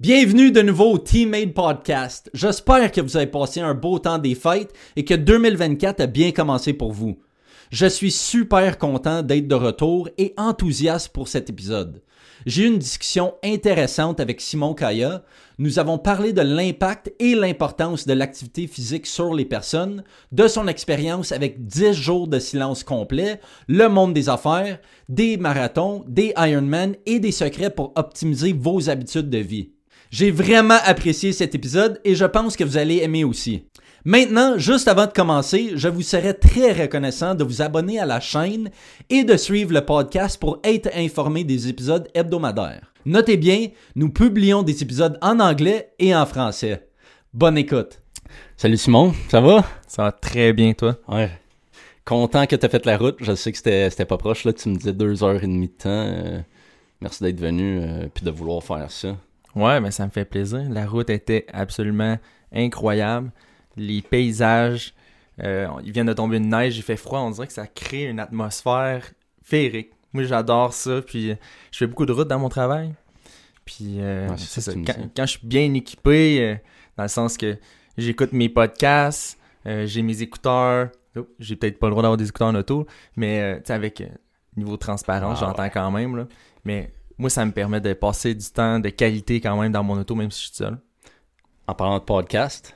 Bienvenue de nouveau au Teammate Podcast. J'espère que vous avez passé un beau temps des fêtes et que 2024 a bien commencé pour vous. Je suis super content d'être de retour et enthousiaste pour cet épisode. J'ai eu une discussion intéressante avec Simon Kaya. Nous avons parlé de l'impact et l'importance de l'activité physique sur les personnes, de son expérience avec 10 jours de silence complet, le monde des affaires, des marathons, des Ironman et des secrets pour optimiser vos habitudes de vie. J'ai vraiment apprécié cet épisode et je pense que vous allez aimer aussi. Maintenant, juste avant de commencer, je vous serais très reconnaissant de vous abonner à la chaîne et de suivre le podcast pour être informé des épisodes hebdomadaires. Notez bien, nous publions des épisodes en anglais et en français. Bonne écoute. Salut Simon, ça va? Ça va très bien, toi? Ouais. Content que tu aies fait la route. Je sais que c'était pas proche, là. Tu me disais deux heures et demie de temps. Euh, merci d'être venu et puis de vouloir faire ça. Ouais, mais ça me fait plaisir. La route était absolument incroyable les paysages. Euh, il vient de tomber une neige, il fait froid, on dirait que ça crée une atmosphère féerique. Moi, j'adore ça. Puis, je fais beaucoup de routes dans mon travail. Puis, euh, c'est ça. Quand, je suis bien équipé, euh, dans le sens que j'écoute mes podcasts, j'ai mes écouteurs. Oh, j'ai peut-être pas le droit d'avoir des écouteurs en auto, mais avec niveau transparence, ah, j'entends quand même. Là. Mais moi, ça me permet de passer du temps de qualité quand même dans mon auto, même si je suis seul. En parlant de podcast,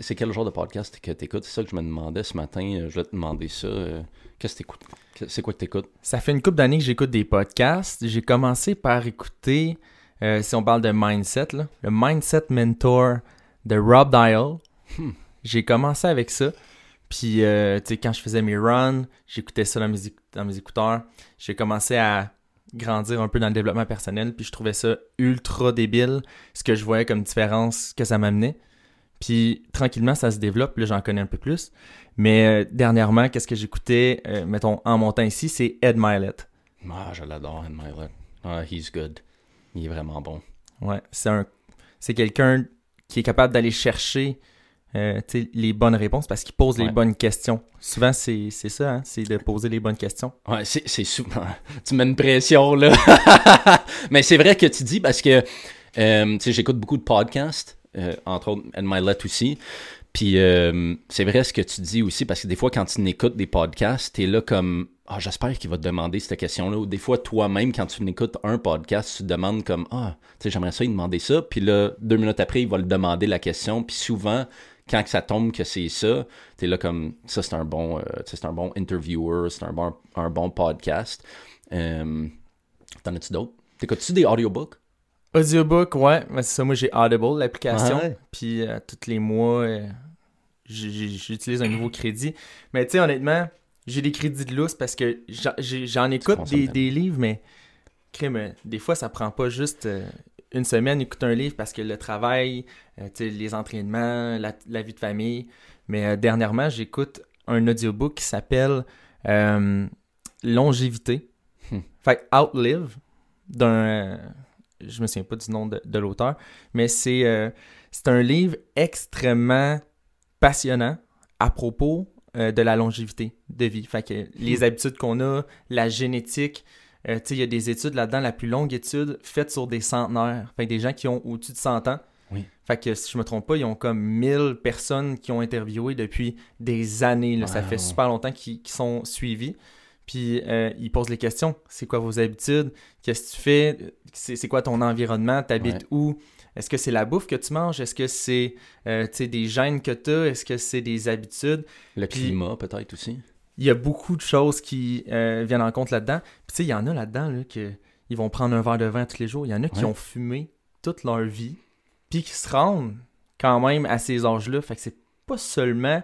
c'est quel genre de podcast que tu écoutes? C'est ça que je me demandais ce matin. Euh, je vais te demander ça. Euh, qu'est-ce que tu écoutes? C'est quoi que tu écoutes? Ça fait une couple d'années que j'écoute des podcasts. J'ai commencé par écouter, euh, si on parle de mindset, le Mindset Mentor de Rob Dial. Hmm. J'ai commencé avec ça. Puis, tu sais, quand je faisais mes runs, j'écoutais ça dans mes, dans mes écouteurs. J'ai commencé à grandir un peu dans le développement personnel. Puis, je trouvais ça ultra débile, ce que je voyais comme différence que ça m'amenait. Puis tranquillement, ça se développe. Là, j'en connais un peu plus. Mais euh, dernièrement, qu'est-ce que j'écoutais, euh, mettons, en montant ici, c'est Ed Milet. Ah, je l'adore, Ed Milet. Ah, he's good. Il est vraiment bon. Ouais, c'est un, c'est quelqu'un qui est capable d'aller chercher euh, les bonnes réponses parce qu'il pose les bonnes questions. Souvent, c'est, ça, hein, c'est de poser les bonnes questions. Ouais, c'est, souvent. tu mets une pression, là. Mais c'est vrai que tu dis parce que, tu sais, j'écoute beaucoup de podcasts. Euh, entre autres And My Let aussi. Puis euh, c'est vrai ce que tu dis aussi, parce que des fois, quand tu écoutes des podcasts, t'es là comme Ah, j'espère qu'il va te demander cette question-là. Ou des fois, toi-même, quand tu écoutes un podcast, tu te demandes comme Ah, tu sais, j'aimerais ça, il demander ça. Puis là, deux minutes après, il va le demander la question. Puis souvent, quand ça tombe que c'est ça, t'es là comme ça, c'est un bon, euh, c'est un bon interviewer, c'est un bon, un bon podcast. T'en as-tu d'autres? T'écoutes-tu des audiobooks? Audiobook, ouais. c'est ça, moi j'ai Audible, l'application. Puis euh, tous les mois, euh, j'utilise un nouveau crédit. Mais tu sais, honnêtement, j'ai des crédits de lousse parce que j'en écoute des, des, livres, mais crème, des fois, ça prend pas juste euh, une semaine écouter un livre parce que le travail, les entraînements, la, vie de famille. Mais dernièrement, j'écoute un audiobook qui s'appelle Longévité. Hmm. Fait Outlive d'un je me souviens pas du nom de, l'auteur, mais c'est euh, c'est un livre extrêmement passionnant à propos euh, de la longévité de vie. Fait que les hmm. habitudes qu'on a, la génétique, euh, il y a des études là-dedans, la plus longue étude faite sur des centenaires, fait des gens qui ont au-dessus de 100 ans. Oui. Fait que si je me trompe pas, ils ont comme 1000 personnes qui ont interviewé depuis des années. Ça fait super longtemps qu'ils sont suivis. Puis euh, il pose les questions. C'est quoi vos habitudes? Qu'est-ce que tu fais? C'est quoi ton environnement? T'habites où? Est-ce que c'est la bouffe que tu manges? Est-ce que c'est euh, des gènes que tu as? Est-ce que c'est des habitudes? Le climat peut-être aussi? Il y a beaucoup de choses qui euh, viennent en compte là-dedans. Puis tu sais, il y en a là-dedans là, que ils vont prendre un verre de vin tous les jours. Il y en a qui ont fumé toute leur vie, puis qui se rendent quand même à ces âges-là. Fait que c'est pas seulement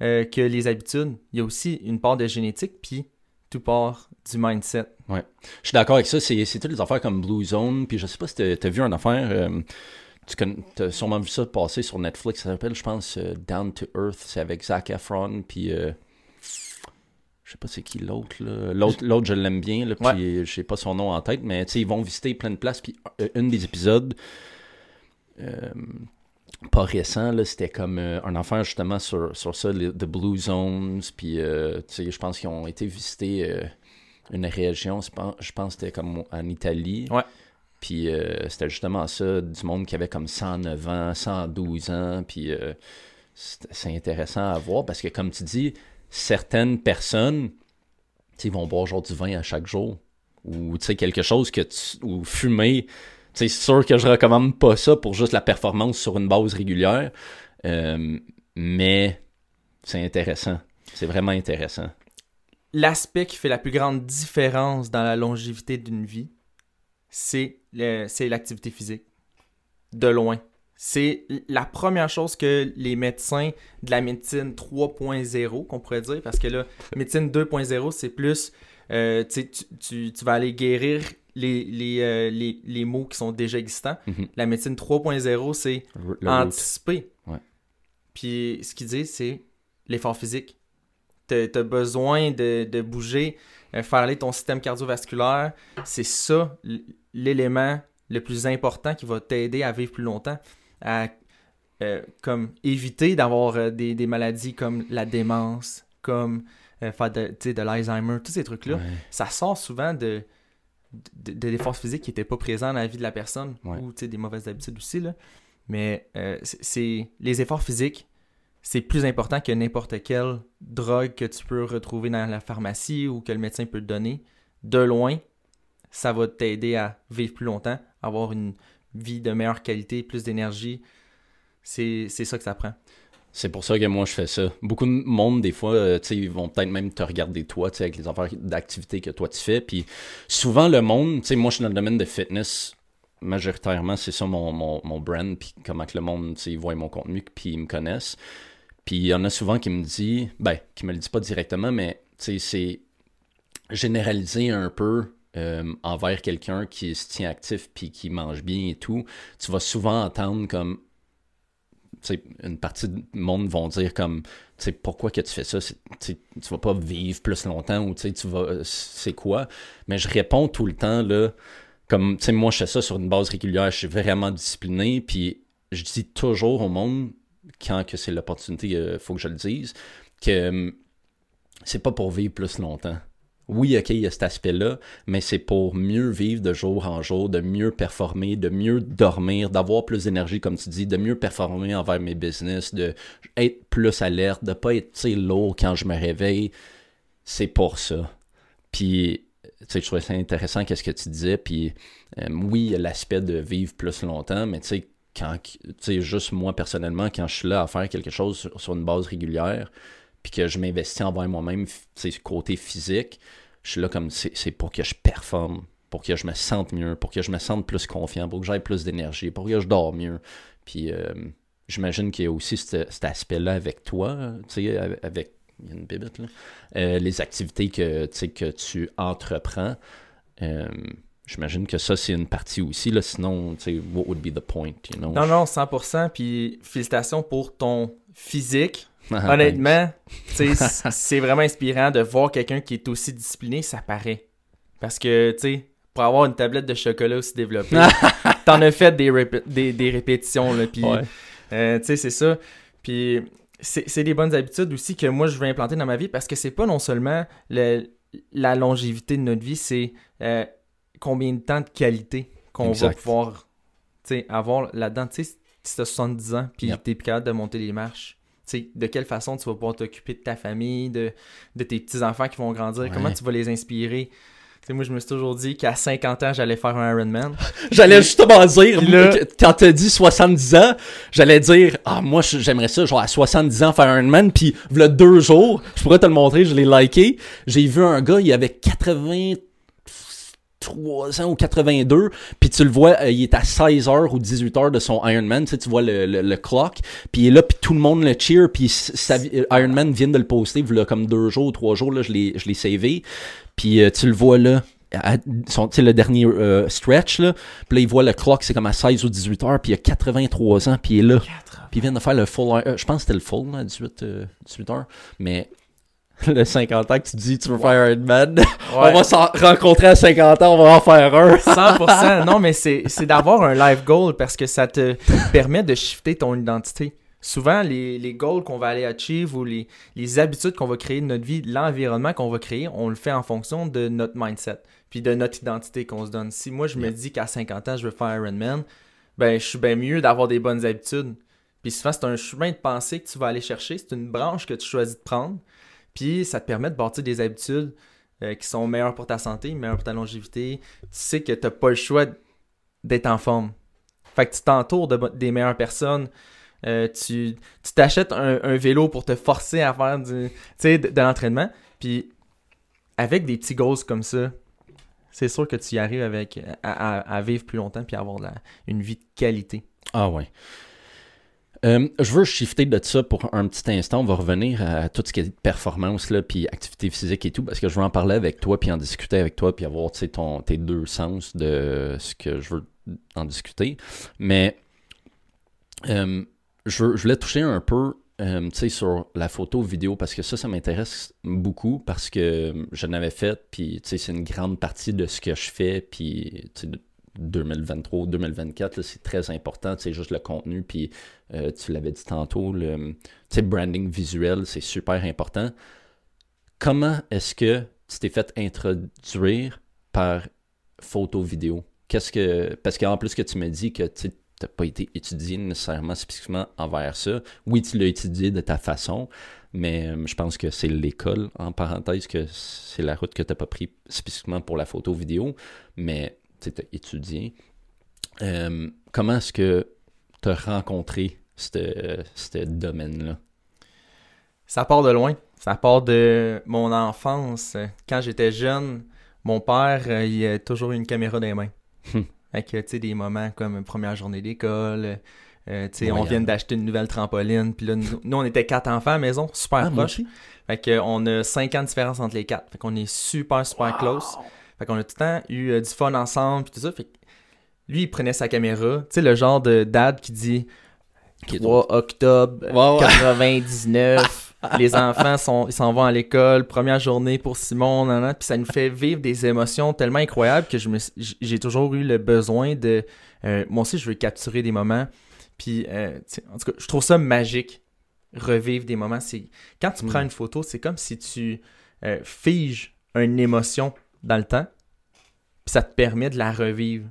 que les habitudes, il y a aussi une part de génétique, puis tout part du mindset. Ouais. Je suis d'accord avec ça. C'est, toutes les affaires comme Blue Zone. Puis je sais pas si tu as vu une affaire. Euh, tu as sûrement vu ça passer sur Netflix. Ça s'appelle, je pense, euh, Down to Earth. C'est avec Zac Efron. Puis. Euh, je sais pas c'est qui l'autre. L'autre, l'autre, je l'aime bien. Là, puis je sais pas son nom en tête. Mais ils vont visiter plein de places. Puis une des épisodes pas récent, là, c'était comme euh, un affaire justement sur, sur ça, les, The Blue Zones, puis euh, je pense qu'ils ont été visiter euh, une région, je pense que c'était comme en Italie. Ouais. Puis euh, c'était justement ça, du monde qui avait comme 109 ans, 112 ans. Puis euh, c'est intéressant à voir parce que, comme tu dis, certaines personnes ils vont boire genre du vin à chaque jour. Ou quelque chose que tu. ou fumer. C'est sûr que je recommande pas ça pour juste la performance sur une base régulière. Euh, mais c'est intéressant. C'est vraiment intéressant. L'aspect qui fait la plus grande différence dans la longévité d'une vie, c'est l'activité physique. De loin. C'est la première chose que les médecins de la médecine 3.0, qu'on pourrait dire, parce que là, médecine 2.0, c'est plus, euh, tu, tu, tu, vas aller guérir les, les, euh, les, les, mots qui sont déjà existants. Mhm. La médecine 3.0, c'est anticiper. Puis ce qu'ils disent, c'est l'effort physique. Tu as, besoin de, de bouger, euh, faire aller ton système cardiovasculaire. C'est ça l'élément le plus important qui va t'aider à vivre plus longtemps à euh, comme éviter d'avoir euh, des, des, maladies comme la démence, comme euh, faire de, de l'Alzheimer, tous ces trucs-là, ça sort souvent de, de, de l'effort physique qui n'était pas présent dans la vie de la personne ou des mauvaises habitudes aussi. Là. Mais c'est les efforts physiques, c'est plus important que n'importe quelle drogue que tu peux retrouver dans la pharmacie ou que le médecin peut te donner. De loin, ça va t'aider à vivre plus longtemps, avoir une, vie de meilleure qualité, plus d'énergie. C'est ça que ça prend. C'est pour ça que moi je fais ça. Beaucoup de monde, des fois, euh, ils vont peut-être même te regarder toi, avec les affaires d'activité que toi tu fais. Puis souvent, le monde, moi je suis dans le domaine de fitness, majoritairement, c'est ça mon, mon, brand, puis comment que le monde, ils voient mon contenu, puis ils me connaissent. Puis il y en a souvent qui me disent, ben, qui me le disent pas directement, mais c'est généraliser un peu euh, envers quelqu'un qui se tient actif puis qui mange bien et tout, tu vas souvent entendre comme une partie du monde vont dire comme pourquoi que tu fais ça? Tu vas pas vivre plus longtemps ou tu vas c'est quoi? Mais je réponds tout le temps là comme tu sais moi je fais ça sur une base régulière je suis vraiment discipliné puis je dis toujours au monde quand que c'est l'opportunité il euh, faut que je le dise que hum, c'est pas pour vivre plus longtemps oui, ok, il y a cet aspect-là, mais c'est pour mieux vivre de jour en jour, de mieux performer, de mieux dormir, d'avoir plus d'énergie, comme tu dis, de mieux performer envers mes business, de être plus alerte, de pas être lourd quand je me réveille. C'est pour ça. Puis, tu sais, je trouvais ça intéressant qu'est-ce que tu disais. Puis, euh, oui, il y a l'aspect de vivre plus longtemps, mais tu sais, quand, tu sais, juste moi personnellement, quand je suis là à faire quelque chose sur une base régulière, puis que je m'investis envers moi-même, côté physique, je suis là comme c'est pour que je performe, pour que je me sente mieux, pour que je me sente plus confiant, pour que j'aie plus d'énergie, pour que je dors mieux. Puis euh, j'imagine qu'il y a aussi cet, aspect-là avec toi, tu sais, avec il y a une là. Euh, les activités que, que tu entreprends. Euh, j'imagine que ça, c'est une partie aussi. Là, sinon, what would be the point? You know? Non, non, 100%. Puis félicitations pour ton physique. Honnêtement, c'est vraiment inspirant de voir quelqu'un qui est aussi discipliné, ça paraît. Parce que, tu sais, pour avoir une tablette de chocolat aussi développée, t'en as fait des, des, répétitions, là, puis, euh, tu sais, c'est ça. Puis, c'est des bonnes habitudes aussi que moi, je veux implanter dans ma vie parce que c'est pas non seulement la longévité de notre vie, c'est euh, combien de temps de qualité qu'on va pouvoir avoir là-dedans. Tu sais, si t'as 70 ans, puis t'es capable de monter les marches, de quelle façon tu vas pouvoir t'occuper de ta famille, de, de tes petits-enfants qui vont grandir, comment tu vas les inspirer. moi, je me suis toujours dit qu'à 50 ans, j'allais faire un Ironman. j'allais justement dire, là, quand t'as dit 70 ans, j'allais dire, ah, moi, j'aimerais ça, genre, à 70 ans, faire un Ironman, puis, voilà deux jours, je pourrais te le montrer, je l'ai liké. J'ai vu un gars, il avait 80 300 ou 82, puis tu le vois, euh, il est à 16 heures ou 18 heures de son Ironman, tu sais, tu vois le, le, clock, puis il est là, puis tout le monde le cheer, puis euh, Ironman vient de le poster, là, comme deux jours, trois jours, là, je l'ai, je l'ai savé, puis euh, tu le vois là, son, le dernier stretch, là, puis là, il voit le clock, c'est comme à 16 ou 18 heures, puis il a 83 ans, puis il est là, puis il vient de faire le full, je pense que c'était le full, là, 18, 18 heures, mais le 50 ans que tu dis tu veux faire un man? on va se rencontrer à 50 ans, on va en faire un. 100%. Non, mais c'est d'avoir un life goal parce que ça te permet de shifter ton identité. Souvent, les, les goals qu'on va aller achieve ou les, les habitudes qu'on va créer de notre vie, l'environnement qu'on va créer, on le fait en fonction de notre mindset. puis de notre identité qu'on se donne. Si moi, je me dis qu'à 50 ans, je veux faire Ironman, ben, je suis bien mieux d'avoir des bonnes habitudes. Puis souvent, c'est un chemin de pensée que tu vas aller chercher. C'est une branche que tu choisis de prendre. Puis ça te permet de bâtir des habitudes euh, qui sont meilleures pour ta santé, meilleures pour ta longévité. Tu sais que tu n'as pas le choix d'être en forme. Fait que tu t'entoures de, des meilleures personnes. Euh, tu t'achètes un, vélo pour te forcer à faire de, l'entraînement. Puis avec des petits goals comme ça, c'est sûr que tu arrives à, vivre plus longtemps puis avoir une vie de qualité. Ah ouais. Euh, je veux shifter de ça pour un petit instant. On va revenir à tout ce qui est performance, là, puis activité physique et tout, parce que je veux en parler avec toi, puis en discuter avec toi, puis avoir tes deux sens de ce que je veux en discuter. Mais euh, je, je, voulais toucher un peu euh, sur la photo vidéo parce que ça, ça m'intéresse beaucoup parce que je n'avais fait, puis c'est une grande partie de ce que je fais, puis 2023, 2024, c'est très important, c'est juste le contenu, puis euh, tu l'avais dit tantôt, le branding visuel, c'est super important. Comment est-ce que tu t'es fait introduire par photo vidéo? Qu'est-ce que. Parce qu'en plus que tu m'as dit que tu n'as pas été étudié nécessairement spécifiquement envers ça. Oui, tu l'as étudié de ta façon, mais euh, je pense que c'est l'école, en parenthèse, que c'est la route que tu n'as pas pris spécifiquement pour la photo vidéo, mais tu as étudié. Euh, comment est-ce que tu as rencontré ce domaine-là? Ça part de loin. Ça part de mon enfance. Quand j'étais jeune, mon père, euh, il a toujours eu une caméra dans les mains. Tu sais, des moments comme première journée d'école, euh, on vient d'acheter une nouvelle trampoline, puis là, nous, on était quatre enfants à la maison, super ah, proches. Fait qu'on a cinq ans de différence entre les quatre. Fait qu'on est super, super close. Fait qu'on a tout le temps eu euh, du fun ensemble, puis tout ça. Fait lui, il prenait sa caméra. Tu sais, le genre de dad qui dit 3 octobre 99. les enfants sont, ils s'en vont à l'école, première journée pour Simon, puis ça nous fait vivre des émotions tellement incroyables que je me, j'ai toujours eu le besoin de, euh, moi aussi je veux capturer des moments, puis euh, en tout cas je trouve ça magique, revivre des moments. C'est quand tu prends mm. une photo, c'est comme si tu euh, figes une émotion dans le temps, puis ça te permet de la revivre.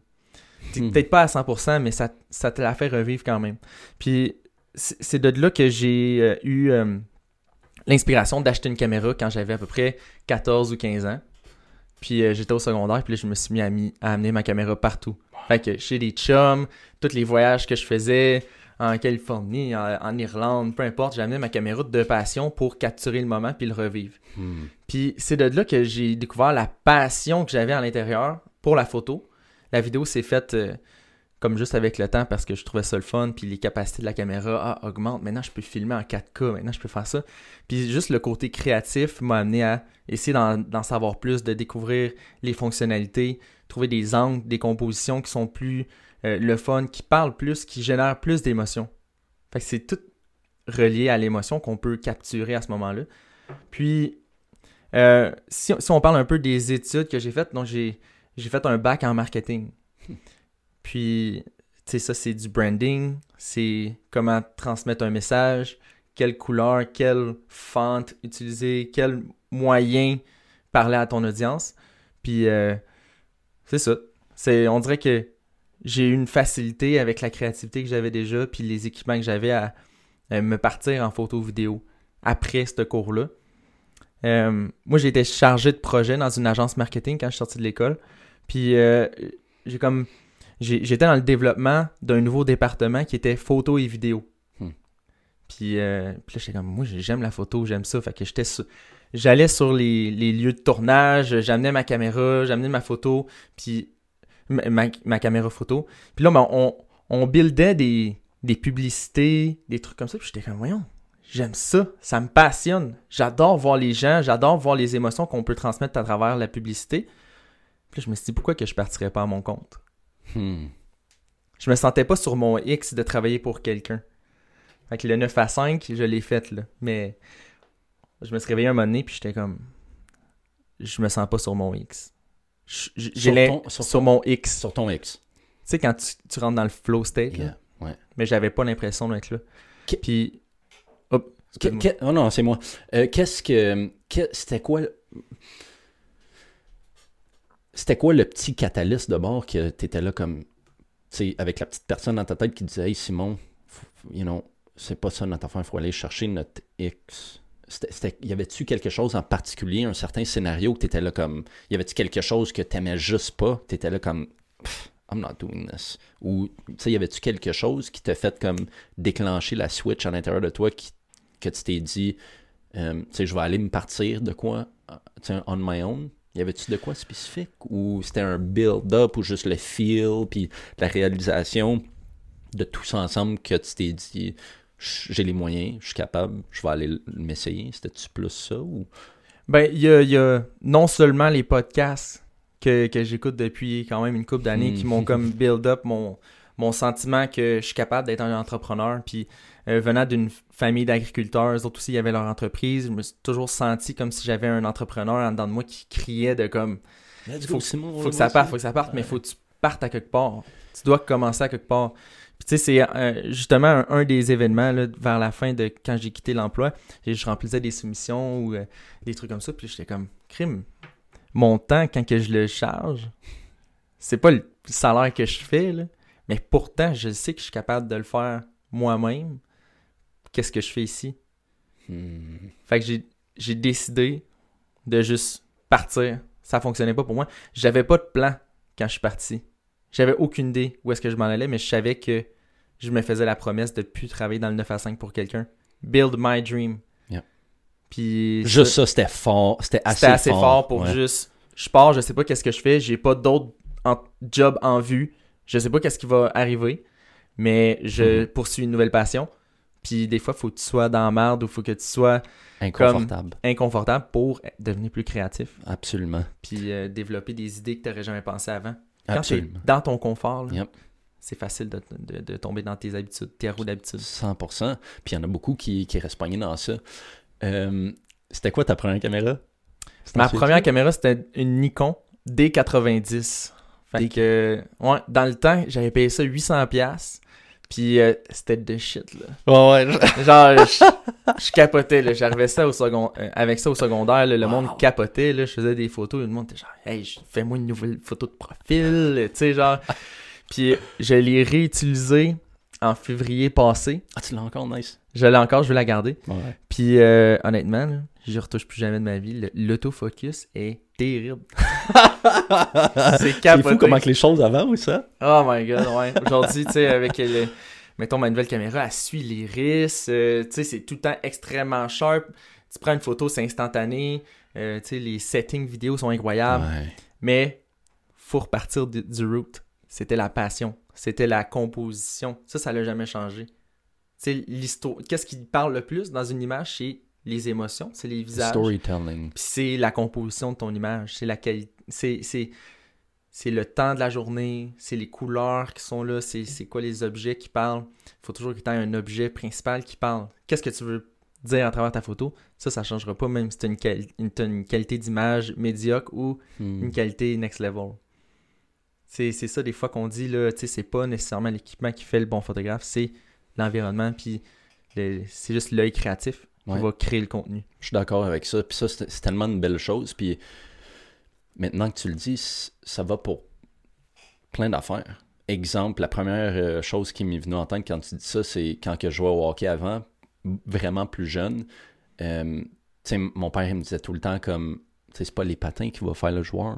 Mm. Peut-être pas à 100%, mais ça, ça te la fait revivre quand même. Puis c'est de là que j'ai eu l'inspiration d'acheter une caméra quand j'avais à peu près 14 ou 15 ans. Puis euh, j'étais au secondaire, puis là, je me suis mis à, amener ma caméra partout. Fait que chez des chums, tous les voyages que je faisais en Californie, en, Irlande, peu importe, j'ai amené ma caméra de passion pour capturer le moment puis le revivre. Hmm. Puis c'est de là que j'ai découvert la passion que j'avais à l'intérieur pour la photo. La vidéo s'est faite euh, comme juste avec le temps parce que je trouvais ça le fun, puis les capacités de la caméra ah, augmentent. Maintenant, je peux filmer en 4K, maintenant, je peux faire ça. Puis juste le côté créatif m'a amené à essayer d'en savoir plus, de découvrir les fonctionnalités, trouver des angles, des compositions qui sont plus euh, le fun, qui parlent plus, qui génèrent plus d'émotions. Fait que c'est tout relié à l'émotion qu'on peut capturer à ce moment-là. Puis, euh, si, si, on parle un peu des études que j'ai faites, donc j'ai fait un bac en marketing. Puis, tu sais, ça, c'est du branding, c'est comment transmettre un message, quelle couleur, quelle fente utiliser, quel moyen parler à ton audience. Puis, euh, c'est ça. C'est, on dirait que j'ai eu une facilité avec la créativité que j'avais déjà, puis les équipements que j'avais à, me partir en photo vidéo après ce cours-là. Euh, moi, j'ai été chargé de projet dans une agence marketing quand je suis sorti de l'école. Puis, euh, j'ai comme j'étais dans le développement d'un nouveau département qui était photo et vidéo. Hmm. Puis, euh, puis là, j'étais comme, moi, j'aime la photo, j'aime ça. Fait que j'étais j'allais sur les, lieux de tournage, j'amenais ma caméra, j'amenais ma photo, puis ma, caméra photo. Puis là, ben, on, on buildait des, des publicités, des trucs comme ça. Puis j'étais comme, voyons, j'aime ça, ça me passionne. J'adore voir les gens, j'adore voir les émotions qu'on peut transmettre à travers la publicité. Puis là, je me suis dit, pourquoi que je partirais pas à mon compte? Hmm. Je me sentais pas sur mon X de travailler pour quelqu'un. Fait le 9 à 5, je l'ai fait, là. Mais je me suis réveillé un moment donné, puis j'étais comme. Je me sens pas sur mon X. J'ai sur, sur, mon X. Sur ton X. Tu sais, quand tu, rentres dans le flow state, là. Ouais. Mais j'avais pas l'impression d'être là. Puis. oh non, c'est moi. Euh, qu'est-ce que. C'était quoi c'était quoi le petit catalyste de bord que tu étais là comme, tu sais, avec la petite personne dans ta tête qui disait, hey Simon, you know, c'est pas ça notre affaire, il faut aller chercher notre X. Y avait-tu quelque chose en particulier, un certain scénario que tu étais là comme, y avait-tu quelque chose que t'aimais juste pas, tu étais là comme, I'm not doing this? Ou, tu sais, y avait-tu quelque chose qui t'a fait comme déclencher la switch à l'intérieur de toi qui, que tu t'es dit, euh, tu sais, je vais aller me partir de quoi, euh, tu on my own? Y avait-tu de quoi spécifique? Ou c'était un build-up ou juste le feel, puis la réalisation de tous ensemble que tu t'es dit, j'ai les moyens, je suis capable, je vais aller m'essayer? C'était-tu plus ça? Ou... Ben, il y a, il y a non seulement les podcasts que, que j'écoute depuis quand même une couple d'années qui Hmm. m'ont comme build up mon, mon sentiment que je suis capable d'être un entrepreneur. Puis euh, venant d'une famille d'agriculteurs, eux autres aussi, ils avaient leur entreprise. Je me suis toujours senti comme si j'avais un entrepreneur en dedans de moi qui criait de comme Faut- Simon, faut que ça parte, faut que ça parte, mais faut que tu partes à quelque part. Tu dois commencer à quelque part. Puis tu sais, c'est euh, justement un, un des événements là, vers la fin de quand j'ai quitté l'emploi. Je remplissais des soumissions ou euh, des trucs comme ça. Puis j'étais comme, crime, mon temps, quand que je le charge, c'est pas le salaire que je fais, là, mais pourtant, je sais que je suis capable de le faire moi-même. Qu'est-ce que je fais ici? Hmm. Fait que j'ai, j'ai décidé de juste partir. Ça fonctionnait pas pour moi. J'avais pas de plan quand je suis parti. J'avais aucune idée où est-ce que je m'en allais, mais je savais que je me faisais la promesse de plus travailler dans le 9 à 5 pour quelqu'un. Build my dream. Puis Juste ça, c'était fort. C'était assez, c'était assez fort, pour ouais. juste je pars, je sais pas qu'est-ce que je fais, j'ai pas d'autres jobs en vue, je sais pas qu'est-ce qui va arriver, mais je Mhm. poursuis une nouvelle passion. Puis des fois, faut que tu sois dans la merde ou faut que tu sois Inconfortable. inconfortable pour devenir plus créatif Absolument. puis euh, développer des idées que tu n'aurais jamais pensé avant. Quand tu es dans ton confort, là, Yep. c'est facile de, de- de tomber dans tes habitudes, tes roues d'habitude. 100%. Puis il y en a beaucoup qui, qui restent pognés dans ça. Euh, c'était quoi ta première caméra? Ma première caméra, c'était une Nikon D90. Fait D- que, ouais, dans le temps, j'avais payé ça 800$. Puis euh, c'était de shit, là. Ouais, ouais. Genre, je, je capotais, là. J'arrivais ça au second, euh, avec ça au secondaire, là, le Wow. monde capotait, là. Je faisais des photos, le monde était genre, hey, fais-moi une nouvelle photo de profil, tu sais, genre. Puis je l'ai réutilisé en février passé. Ah, tu l'as encore, nice. Je l'ai encore, je vais la garder. Ouais. Puis euh, honnêtement, là, je retouche plus jamais de ma vie. L'autofocus est terrible. C'est C'est capoté. fou comment que les choses avancent, ça. Oh my god, ouais. Aujourd'hui, tu sais, avec le, mettons ma nouvelle caméra, elle suit l'iris, euh, tu sais, c'est tout le temps extrêmement sharp. Tu prends une photo, c'est instantané. Euh, tu sais, les settings vidéo sont incroyables. Ouais. Mais faut repartir du, du root. C'était la passion. C'était la composition. Ça, ça l'a jamais changé. Tu sais, l'histoire. Qu'est-ce qui parle le plus dans une image? C'est les émotions, c'est les visages. Storytelling. Puis c'est la composition de ton image, c'est la qualité, c'est, le temps de la journée, c'est les couleurs qui sont là, c'est, quoi les objets qui parlent. Il faut toujours que tu aies un objet principal qui parle. Qu'est-ce que tu veux dire à travers ta photo? Ça, ça changera pas même si tu as une, quali- une- t'as une qualité d'image médiocre ou Hmm. une qualité next level. C'est, c'est ça des fois qu'on dit, là, tu sais, c'est pas nécessairement l'équipement qui fait le bon photographe, c'est l'environnement, puis le- c'est juste l'œil créatif qui Ouais. va créer le contenu. Je suis d'accord avec ça. Puis ça, c'est tellement une belle chose. Puis maintenant que tu le dis, ça va pour plein d'affaires. Exemple, la première euh, chose qui m'est venue en tête quand tu dis ça, c'est quand que je jouais au hockey avant, vraiment plus jeune. euh, mon père il me disait tout le temps comme, c'est pas les patins qui vont faire le joueur.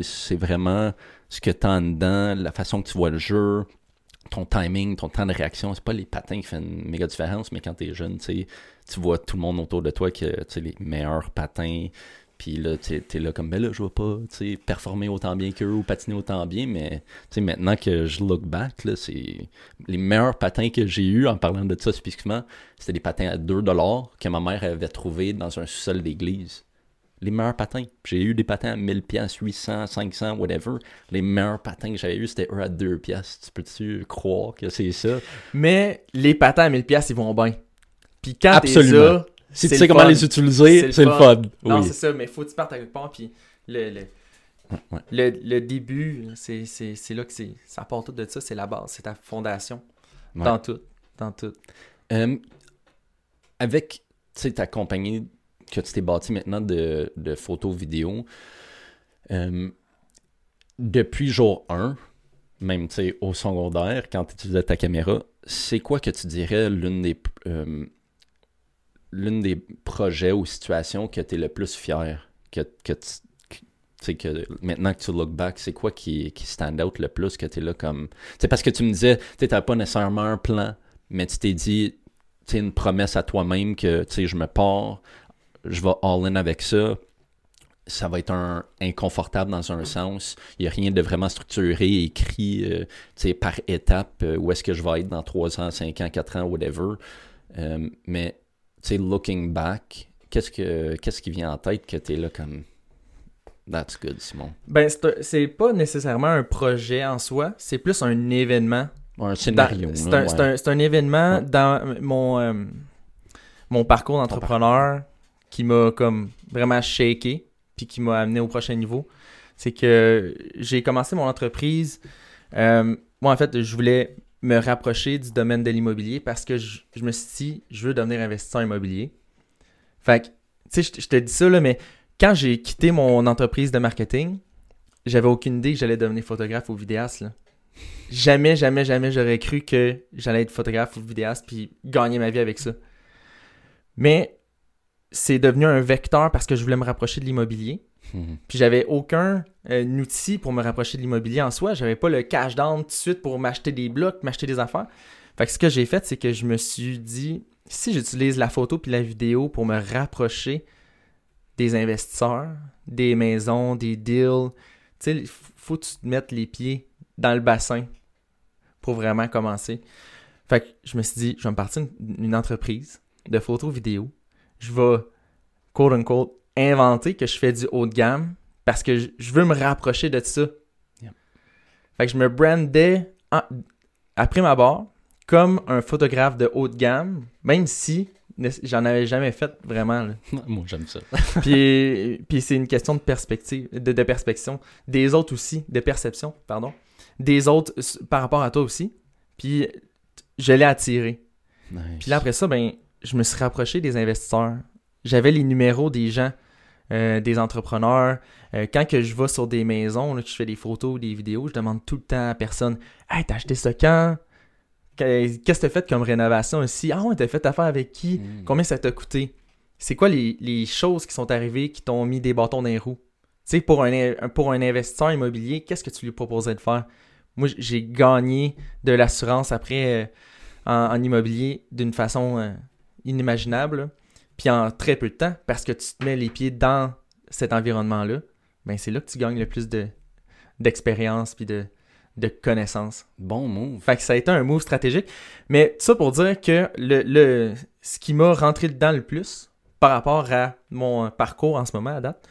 C'est vraiment ce que tu as en dedans, la façon que tu vois le jeu, ton timing, ton temps de réaction. C'est pas les patins qui font une méga différence, mais quand tu es jeune, tu sais, tu vois tout le monde autour de toi qui a les meilleurs patins. Puis là, tu es là comme, ben là, je vais pas performer autant bien qu'eux ou patiner autant bien, mais maintenant que je look back, c'est les meilleurs patins que j'ai eu en parlant de ça spécifiquement, c'était des patins à 2$ que ma mère avait trouvé dans un sous-sol d'église. Les meilleurs patins. J'ai eu des patins à 1000 pièces, 800, 500, whatever. Les meilleurs patins que j'avais eu, c'était eux à 2 pièces. Tu peux-tu croire que c'est ça? Mais les patins à 1000$, piastres, ils vont bien. Puis quand Absolument. Si tu sais comment fun. les utiliser, c'est le fun. Non, Oui. c'est ça, mais faut que tu partes à quelque part. Puis le, le, Ouais, ouais. le, le début, c'est, c'est, c'est là que c'est, ça part tout de ça, c'est la base, c'est ta fondation. Ouais. Dans tout. Dans tout. Euh, avec ta compagnie que tu t'es bâti maintenant de, de photos vidéo, euh, depuis jour 1, même au secondaire, quand tu utilisais ta caméra, c'est quoi que tu dirais l'une des euh, l'une des projets ou situations que tu es le plus fier que, que tu que maintenant que tu look back, c'est quoi qui, qui stand out le plus que tu es là comme. C'est parce que tu me disais, tu n'avais pas nécessairement un plan, mais tu t'es dit, tu une promesse à toi-même que, tu sais, je me pars, je vais all-in avec ça. Ça va être un inconfortable dans un sens. Il n'y a rien de vraiment structuré, écrit, euh, tu sais, par étape, euh, où est-ce que je vais être dans 3 ans, 5 ans, 4 ans, whatever. Euh, mais, tu sais, looking back, qu'est-ce, que, qu'est-ce qui vient en tête que tu es là comme. That's good, Simon? Ben, c'est pas nécessairement un projet en soi, c'est plus un événement un scénario. C'est un, un, événement dans mon, euh, mon parcours d'entrepreneur qui m'a comme vraiment shaké puis qui m'a amené au prochain niveau. C'est que j'ai commencé mon entreprise. Euh, moi, en fait, je voulais me rapprocher du domaine de l'immobilier parce que je, me suis dit, je veux devenir investisseur immobilier. Fait que, tu sais, je, te dis ça, là, mais quand j'ai quitté mon entreprise de marketing, j'avais aucune idée que j'allais devenir photographe ou vidéaste. Là jamais, jamais, jamais j'aurais cru que j'allais être photographe ou vidéaste puis gagner ma vie avec ça. Mais c'est devenu un vecteur parce que je voulais me rapprocher de l'immobilier. Mhm. Puis j'avais aucun euh, outil pour me rapprocher de l'immobilier en soi. J'avais pas le cash down tout de suite pour m'acheter des blocs, m'acheter des affaires. Fait que ce que j'ai fait, c'est que je me suis dit, si j'utilise la photo puis la vidéo pour me rapprocher des investisseurs, des maisons, des deals, tu sais, faut que tu te mettes les pieds dans le bassin pour vraiment commencer. Fait que je me suis dit, je vais me partir une, entreprise de photos vidéo. Je vais, quote unquote, inventer que je fais du haut de gamme parce que je, veux me rapprocher de ça. Fait que je me brandais après ma barre comme un photographe de haut de gamme, même si j'en avais jamais fait vraiment. Moi, j'aime ça. puis, puis c'est une question de perspective, de, de perspective. Des autres aussi, de perception, pardon des autres par rapport à toi aussi. Puis je l'ai attiré. Puis là, après ça, ben, je me suis rapproché des investisseurs. J'avais les numéros des gens, euh, des entrepreneurs. Euh, quand que je vais sur des maisons, que je fais des photos, des vidéos, je demande tout le temps à personne Hey, t'as acheté ça quand? Qu'est-ce que t'as fait comme rénovation ici? Ah ouais, t'as fait affaire avec qui? Hmm. Combien ça t'a coûté C'est quoi les, les, choses qui sont arrivées qui t'ont mis des bâtons dans les roues? Tu sais, pour un, pour un investisseur immobilier, qu'est-ce que tu lui proposais de faire? Moi, j'ai gagné de l'assurance après euh, en, immobilier d'une façon inimaginable, puis en très peu de temps, parce que tu te mets les pieds dans cet environnement-là, ben c'est là que tu gagnes le plus de d'expérience puis de, de connaissances. Bon move. Fait que ça a été un move stratégique. Mais tout ça pour dire que le, le ce qui m'a rentré dedans le plus par rapport à mon parcours en ce moment à date,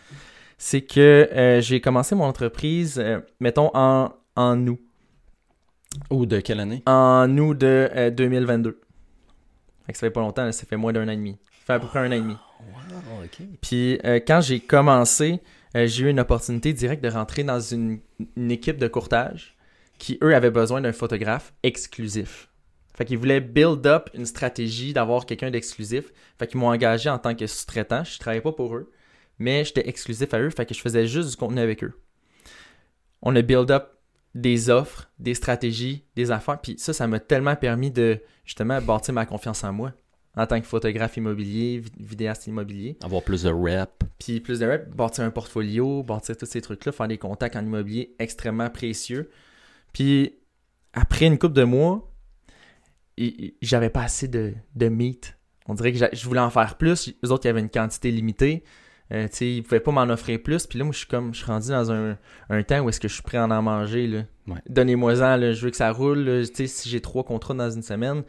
c'est que euh, j'ai commencé mon entreprise, mettons, en, en août. Ou de quelle année? En août de 2022. Fait que ça fait pas longtemps, ça fait moins d'un an et demi. Ça fait à peu près un an et demi. Wow, ok. Puis euh, quand j'ai commencé, euh, j'ai eu une opportunité directe de rentrer dans une, équipe de courtage qui, eux, avaient besoin d'un photographe exclusif. Fait qu'ils voulaient build up une stratégie d'avoir quelqu'un d'exclusif. Fait qu'ils m'ont engagé en tant que sous-traitant. Je travaillais pas pour eux, mais j'étais exclusif à eux. Fait que je faisais juste du contenu avec eux. On a build up des offres, des stratégies, des affaires. Puis ça, ça m'a tellement permis de justement bâtir ma confiance en moi en tant que photographe immobilier, vidéaste immobilier. Avoir plus de rep. Puis plus de rep, bâtir un portfolio, bâtir tous ces trucs-là, faire des contacts en immobilier extrêmement précieux. Puis après une couple de mois, j'avais pas assez de, de meat. On dirait que je voulais en faire plus. Les autres, il y avait une quantité limitée. Euh, ils ne pouvaient pas m'en offrir plus. Puis là, moi, je suis comme, je suis rendu dans un, un temps où est-ce que je suis prêt à en, manger. Donnez-moi-en, je veux que ça roule. Si j'ai trois contrats dans une semaine,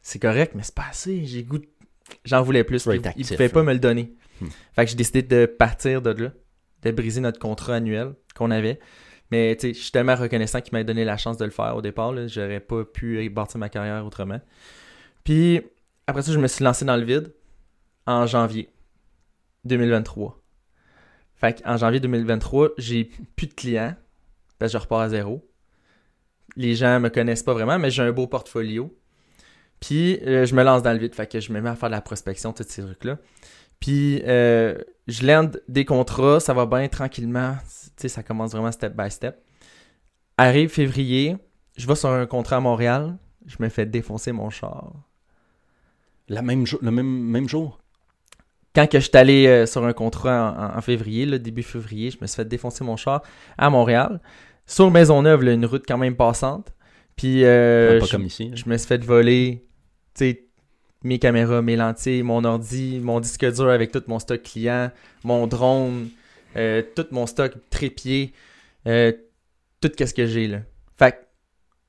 c'est correct, mais c'est pas assez. J'ai goût. J'en voulais plus. ils ne pouvaient pas me le donner. Hmm. Fait que j'ai décidé de partir de là, de briser notre contrat annuel qu'on avait. Mais je suis tellement reconnaissant qu'il m'a donné la chance de le faire au départ. J'aurais pas pu bâtir ma carrière autrement. Puis après ça, je me suis lancé dans le vide en janvier. 2023. Fait en janvier 2023, j'ai plus de clients je repars à zéro. Les gens me connaissent pas vraiment, mais j'ai un beau portfolio. Puis euh, je me lance dans le vide, fait que je me mets à faire de la prospection, tous ces trucs-là. Puis euh, je lande des contrats, ça va bien tranquillement. Tu sais, ça commence vraiment step by step. Arrive février, je vais sur un contrat à Montréal, je me fais défoncer mon char. La même le même, même jour? Quand que je suis allé euh, sur un contrat en, février, là, début février, je me suis fait défoncer mon char à Montréal. Sur Maisonneuve, là, une route quand même passante. Puis euh, Ouais, pas je, comme ici. hein. je me suis fait voler, mes caméras, mes lentilles, mon ordi, mon disque dur avec tout mon stock client, mon drone, euh, tout mon stock trépied, euh, tout qu'est-ce que j'ai là. Fait que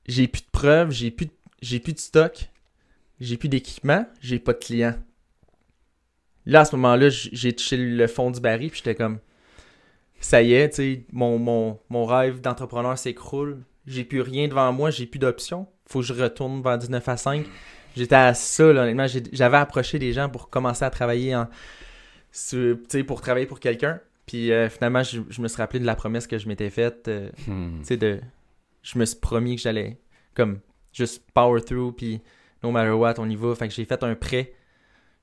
j'ai plus de preuves, j'ai plus de, j'ai plus de stock, j'ai plus d'équipement, j'ai pas de clients. Là à ce moment-là, j'ai touché le fond du baril puis j'étais comme ça y est, tu sais, mon, mon, mon rêve d'entrepreneur s'écroule. J'ai plus rien devant moi, j'ai plus d'options. Faut que je retourne vers du 9 à 5. J'étais à ça, là, honnêtement. J'avais approché des gens pour commencer à travailler en. sur- tu sais, pour travailler pour quelqu'un. Puis euh, finalement, je, je me suis rappelé de la promesse que je m'étais faite. euh, Hmm. tu sais, de. Je me suis promis que j'allais, comme, juste power through, puis no matter what, on y va. Fait que j'ai fait un prêt.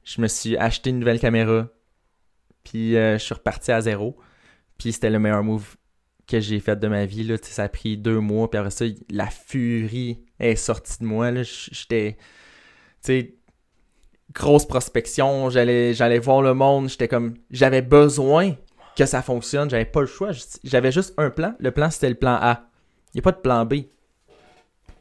Je me suis acheté une nouvelle caméra. Puis euh, je suis reparti à zéro. Puis c'était le meilleur move que j'ai fait de ma vie. Là. Ça a pris deux mois. Puis après ça, la furie est sortie de moi. J'étais. Tu sais, grosse prospection. J'allais, j'allais voir le monde. J'étais comme. J'avais besoin que ça fonctionne. J'avais pas le choix. J'avais juste un plan. Le plan, c'était le plan A. Il n'y a pas de plan B.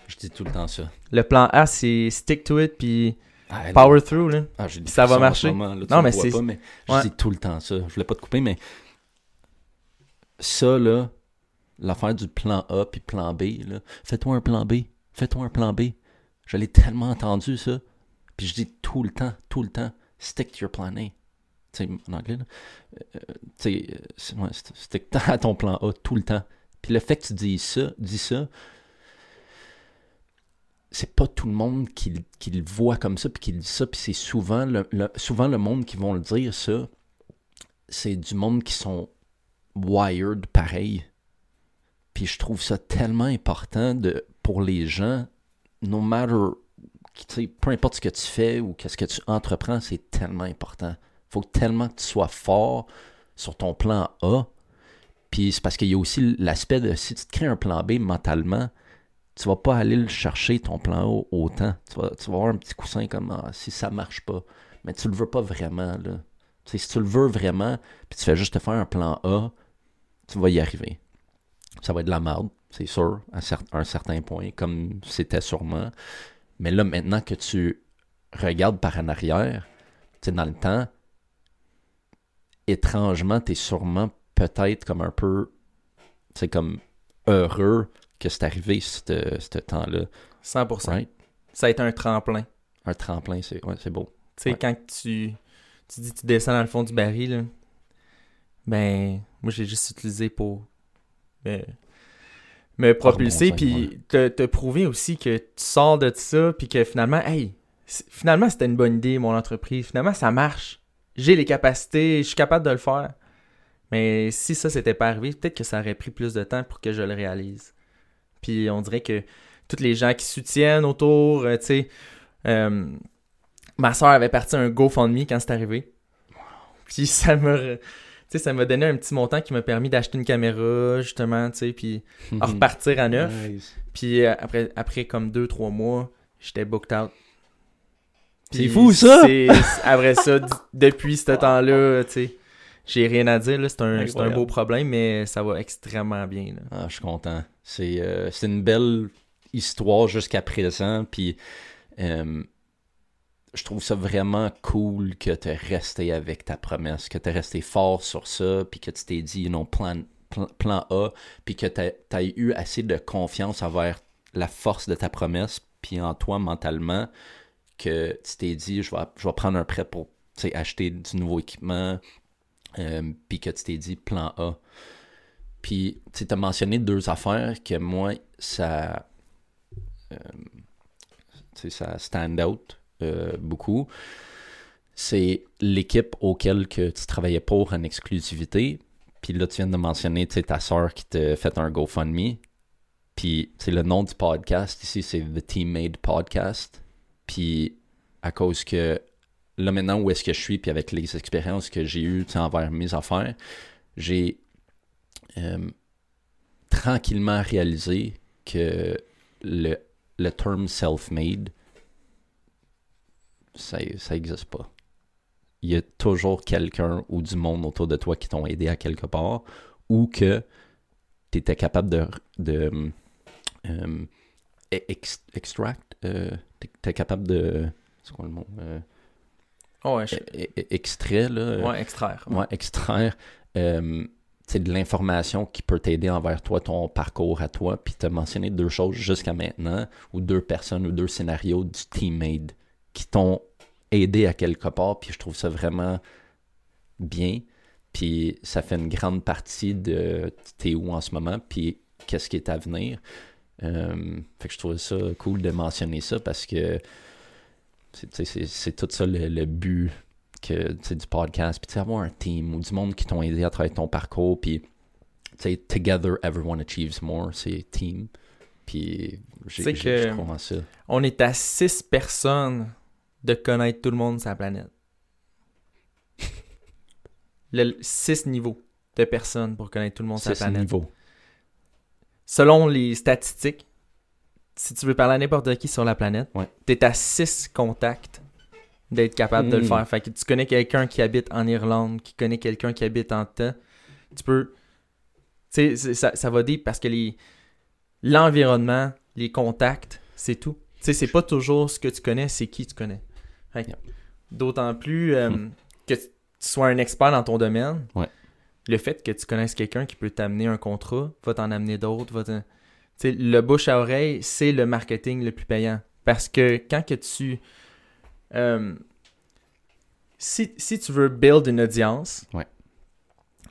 Je dis tout le temps ça. Le plan A, c'est stick to it. Puis Ah, power through. Là. Ah, ça va marcher. moment, là, tu Non, mais c'est- je dis tout le temps ça. Je voulais pas te couper, mais ça, là, l'affaire du plan A puis plan B, là, fais-toi un plan B. Fais-toi un plan B. Je l'ai tellement entendu, ça. Puis je dis tout le temps, tout le temps, stick to your plan A. Tu sais, en anglais, là. Euh, tu sais, euh, ouais, stick à ton plan A tout le temps. Puis le fait que tu dis ça, dis ça, c'est pas tout le monde qui, qui le voit comme ça, puis qui le dit ça, puis c'est souvent le, souvent le monde qui vont le dire, ça, c'est du monde qui sont wired pareil. Puis je trouve ça tellement important de, pour les gens, no matter, peu importe ce que tu fais ou qu'est-ce que tu entreprends, c'est tellement important. Faut tellement que tu sois fort sur ton plan A. Puis c'est parce qu'il y a aussi l'aspect de si tu te crées un plan B mentalement, tu vas pas aller le chercher ton plan A autant. Tu vas, tu vas avoir un petit coussin comme ah, si ça marche pas. Mais tu le veux pas vraiment. Là. Si tu le veux vraiment, puis tu fais juste te faire un plan A, tu vas y arriver. Ça va être de la merde, c'est sûr, à un certain point, comme c'était sûrement. Mais là, maintenant que tu regardes par en arrière, tu dans le temps, étrangement, tu es sûrement peut-être comme un peu, sais, comme heureux que c'est arrivé ce ce temps-là. 100%. Right? Ça a été un tremplin. Un tremplin, c'est ouais, beau. Tu sais, Ouais. quand tu, tu dis que tu descends dans le fond du baril, là, ben, moi, j'ai juste utilisé pour me, me propulser, puis te, te prouver aussi que tu sors de ça, puis que finalement, hey, finalement, c'était une bonne idée, mon entreprise. Finalement, ça marche. J'ai les capacités, je suis capable de le faire. Mais si ça s'était pas arrivé, peut-être que ça aurait pris plus de temps pour que je le réalise. Puis on dirait que tous les gens qui soutiennent autour, euh, tu sais, euh, ma soeur avait parti un GoFundMe quand c'est arrivé. Puis ça m'a, re- tu sais, ça m'a donné un petit montant qui m'a permis d'acheter une caméra, justement, tu sais, puis à repartir à neuf. Nice. Puis euh, après, après comme deux, trois mois, j'étais booked out. C'est fou, ça! Après ça, depuis ce temps-là, tu sais, j'ai rien à dire. là. C'est un, c'est un beau problème, mais ça va extrêmement bien. là. Ah, je suis content. C'est euh, c'est une belle histoire jusqu'à présent. Puis euh, je trouve ça vraiment cool que tu es resté avec ta promesse, que tu es resté fort sur ça, puis que tu t'es dit, non, plan, plan, A, puis que tu as eu assez de confiance envers la force de ta promesse, puis en toi mentalement, que tu t'es dit, je vais, prendre un prêt pour acheter du nouveau équipement, euh, puis que tu t'es dit plan A. Puis, tu as mentionné deux affaires que moi, ça. euh, ça stand out euh, beaucoup. C'est l'équipe auquel que tu travaillais pour en exclusivité. Puis là, tu viens de mentionner ta soeur qui t'a fait un GoFundMe. Puis, c'est le nom du podcast ici, c'est The Teammate Podcast. Puis, à cause que là, maintenant, où est-ce que je suis, puis avec les expériences que j'ai eues envers mes affaires, j'ai euh, tranquillement réalisé que le, le terme self-made, ça n'existe pas. Il y a toujours quelqu'un ou du monde autour de toi qui t'ont aidé à quelque part ou que tu étais capable de, de euh, extract, euh, tu étais capable de. C'est quoi le mot euh, oh ouais, e, e, Extrait, là. Ouais, extraire. Ouais, extraire. C'est de l'information qui peut t'aider envers toi, ton parcours à toi, puis tu as mentionné deux choses jusqu'à maintenant, ou deux personnes ou deux scénarios du teammate qui t'ont aidé à quelque part, puis je trouve ça vraiment bien. Puis ça fait une grande partie de t'es où en ce moment, puis qu'est-ce qui est à venir. Euh, fait que je trouvais ça cool de mentionner ça parce que c'est tout ça le, but que, du podcast. Puis avoir un team ou du monde qui t'ont aidé à travers ton parcours. Puis together everyone achieves more. C'est team. Puis j'ai que ça. On est à six personnes de connaître tout le monde sur la planète. le, six niveaux de personnes pour connaître tout le monde sur la planète. Niveaux. Selon les statistiques, si tu veux parler à n'importe qui sur la planète, tu es à six contacts d'être capable de le hmm. faire. Fait que tu connais quelqu'un qui habite en Irlande, qui connaît quelqu'un qui habite en temps, tu peux. Tu sais, ça, ça va dire parce que les l'environnement, les contacts, c'est tout. Tu sais, c'est pas toujours ce que tu connais, c'est qui tu connais. D'autant plus euh, hmm. que tu sois un expert dans ton domaine, le fait que tu connaisses quelqu'un qui peut t'amener un contrat, va t'en amener d'autres, va le bouche à oreille, c'est le marketing le plus payant. Parce que quand que tu... Euh, si, tu veux build une audience,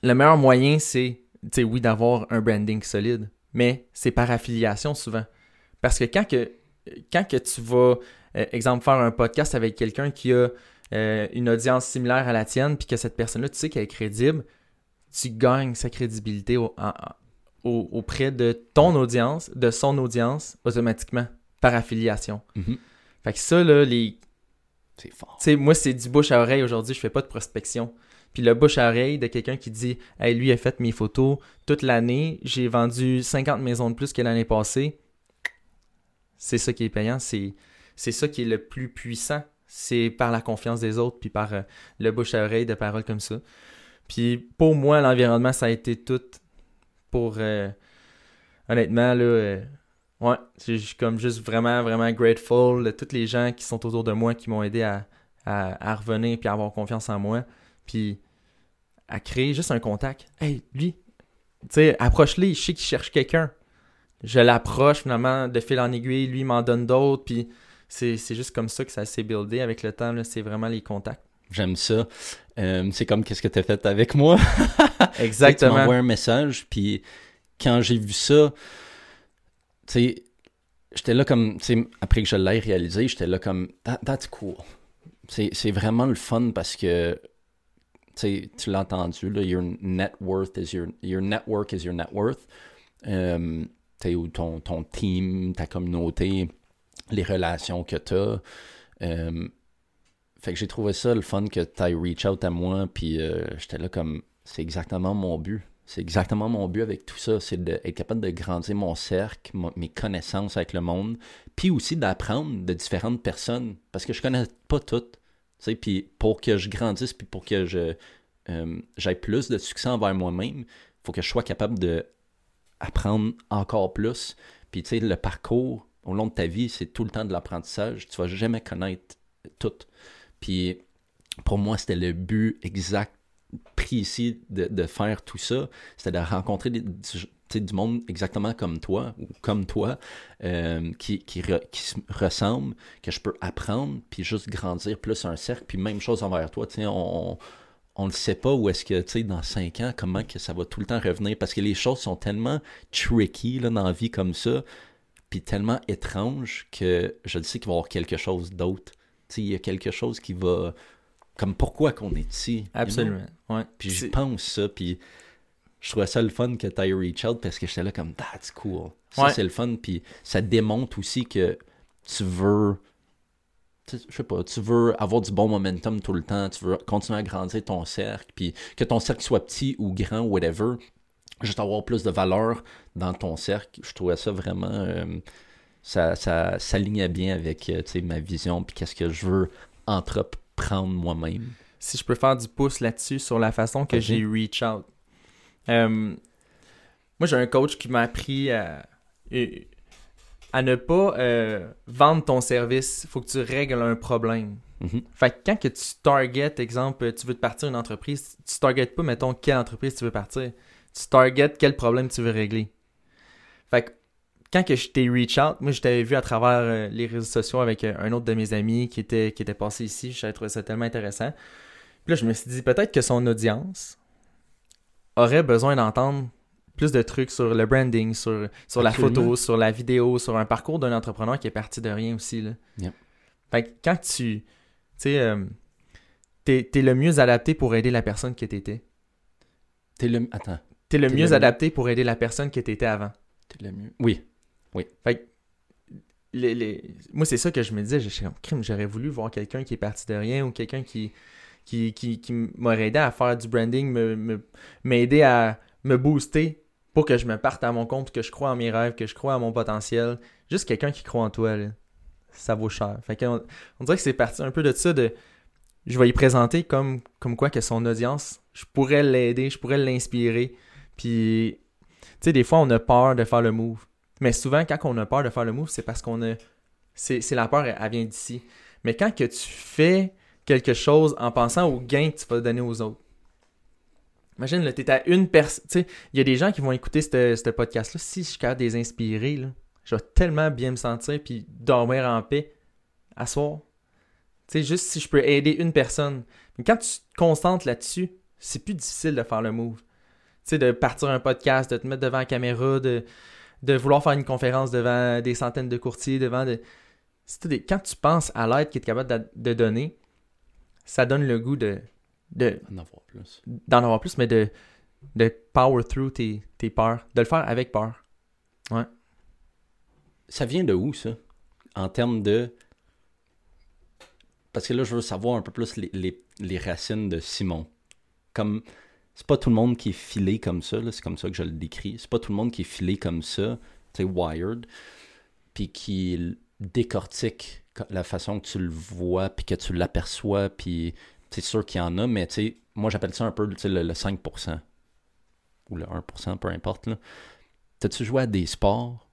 le meilleur moyen, c'est, oui, d'avoir un branding solide, mais c'est par affiliation souvent. Parce que quand que, quand que tu vas euh, exemple, faire un podcast avec quelqu'un qui a euh, une audience similaire à la tienne, puis que cette personne-là, tu sais qu'elle est crédible, tu gagnes sa crédibilité auprès de ton audience, de son audience, automatiquement, par affiliation. Mm-hmm. Fait que ça, là, les. C'est fort. Moi, c'est du bouche à oreille aujourd'hui, je fais pas de prospection. Puis le bouche à oreille de quelqu'un qui dit Hey, lui a fait mes photos toute l'année, j'ai vendu 50 maisons de plus que l'année passée. C'est ça qui est payant, c'est c'est ça qui est le plus puissant. C'est par la confiance des autres, puis par euh, le bouche à oreille de paroles comme ça. Puis pour moi, l'environnement, ça a été tout pour. Euh, honnêtement, là. Euh, ouais, je suis comme juste vraiment, vraiment grateful de tous les gens qui sont autour de moi, qui m'ont aidé à, à, revenir, puis à avoir confiance en moi. Puis à créer juste un contact. Hey, lui, tu sais, approche-les, je sais qu'il cherche quelqu'un. Je l'approche finalement de fil en aiguille, lui m'en donne d'autres, puis c'est juste comme ça que ça s'est buildé avec le temps. C'est vraiment les contacts. J'aime ça. Euh, c'est comme qu'est-ce que tu as fait avec moi. Exactement. tu m'envoies un message, puis quand j'ai vu ça, tu sais, j'étais là comme, après que je l'ai réalisé, j'étais là comme, that's cool. C'est vraiment le fun parce que, tu tu l'as entendu, là, your net worth is your, your network is your net worth. Euh, sais, ton, ton team, ta communauté, les relations que tu as. Euh, fait que j'ai trouvé ça le fun que tu reach out à moi, puis euh, j'étais là comme, c'est exactement mon but. C'est exactement mon but avec tout ça, c'est d'être capable de grandir mon cercle, mes connaissances avec le monde, puis aussi d'apprendre de différentes personnes, parce que je connais pas toutes. Puis pour que je grandisse, puis pour que je euh, plus de succès envers moi-même, il faut que je sois capable de apprendre encore plus. Puis tu sais, le parcours, au long de ta vie, c'est tout le temps de l'apprentissage. Tu vas jamais connaître tout. Puis pour moi, c'était le but exact, précis de, de faire tout ça. C'était de rencontrer du monde exactement comme toi ou comme toi euh, qui, qui, qui se ressemble, que je peux apprendre, puis juste grandir plus un cercle. Puis même chose envers toi. On, on ne sait pas où est-ce que, tu dans cinq ans, comment que ça va tout le temps revenir. Parce que les choses sont tellement tricky là, dans la vie comme ça puis tellement étrange que je le sais qu'il va y avoir quelque chose d'autre. Il y a quelque chose qui va. Comme pourquoi qu'on est ici. Absolument. Ouais. Puis je pense ça, puis je trouvais ça le fun que tu reach out parce que j'étais là comme that's cool. Ça, c'est le fun, puis ça démontre aussi que tu veux. Je sais pas, tu veux avoir du bon momentum tout le temps, tu veux continuer à grandir ton cercle, puis que ton cercle soit petit ou grand, whatever, juste avoir plus de valeur dans ton cercle. Je trouvais ça vraiment. euh, ça, ça s'alignait bien avec euh, ma vision, puis qu'est-ce que je veux entreprendre moi-même. Si je peux faire du pouce là-dessus sur la façon que j'ai reach out. Euh, moi, j'ai un coach qui m'a appris à, à ne pas euh, vendre ton service. Il faut que tu règles un problème. Mhm. Fait que quand que tu target, exemple, tu veux te partir une entreprise, tu targetes pas, mettons, quelle entreprise tu veux partir. Tu target quel problème tu veux régler. Fait que quand que je t'ai reach out, moi je t'avais vu à travers euh, les réseaux sociaux avec euh, un autre de mes amis qui était, qui était passé ici, j'avais trouvé ça tellement intéressant. Puis là, je me suis dit peut-être que son audience aurait besoin d'entendre plus de trucs sur le branding, sur, sur la photo, sur la vidéo, sur un parcours d'un entrepreneur qui est parti de rien aussi. Là. Yep. Fait que quand tu. Tu sais, euh, t'es, le mieux adapté pour aider la personne que t'étais. T'es le. Attends. T'es le mieux le- adapté pour aider la personne que t'étais avant. T'es le mieux. Oui. Fait que, les, les- moi, c'est ça que je me disais. Comme, crime, j'aurais voulu voir quelqu'un qui est parti de rien ou quelqu'un qui, qui, qui, qui m'aurait aidé à faire du branding, me, me- m'aider à me booster pour que je me parte à mon compte, que je crois en mes rêves, que je crois à mon potentiel. Juste quelqu'un qui croit en toi, ça vaut cher. Fait que on, on dirait que c'est parti un peu de ça, de je vais y présenter comme, comme quoi que son audience, je pourrais l'aider, je pourrais l'inspirer. Puis, tu sais, des fois, on a peur de faire le move. Mais souvent, quand on a peur de faire le move, c'est parce qu'on a. C'est la peur, elle, vient d'ici. Mais quand que tu fais quelque chose en pensant au gain que tu vas donner aux autres. Imagine, là, t'es à une personne. Tu sais, il y a des gens qui vont écouter ce ce podcast-là. Si je suis capable de les inspirer, là, je vais tellement bien me sentir puis dormir en paix à soir. Tu sais, juste si je peux aider une personne. Mais quand tu te concentres là-dessus, c'est plus difficile de faire le move. Tu sais, de partir un podcast, de te mettre devant la caméra, de, de vouloir faire une conférence devant des centaines de courtiers, devant de... des- Quand tu penses à l'aide qu'il est capable de, donner, ça donne le goût de, de, En avoir plus. d'en avoir plus, mais de, de power through tes, tes peurs, de le faire avec peur. Ça vient de où, ça? En termes de. Parce que là, je veux savoir un peu plus les, les- les racines de Simon. Comme. C'est pas tout le monde qui est filé comme ça, c'est comme ça que je le décris. C'est pas tout le monde qui est filé comme ça, tu wired, puis qui décortique co- la façon que tu le vois, puis que tu l'aperçois, puis c'est sûr qu'il y en a, mais moi j'appelle ça un peu le, le 5%, ou le 1%, peu importe. là. T'as-tu joué à des sports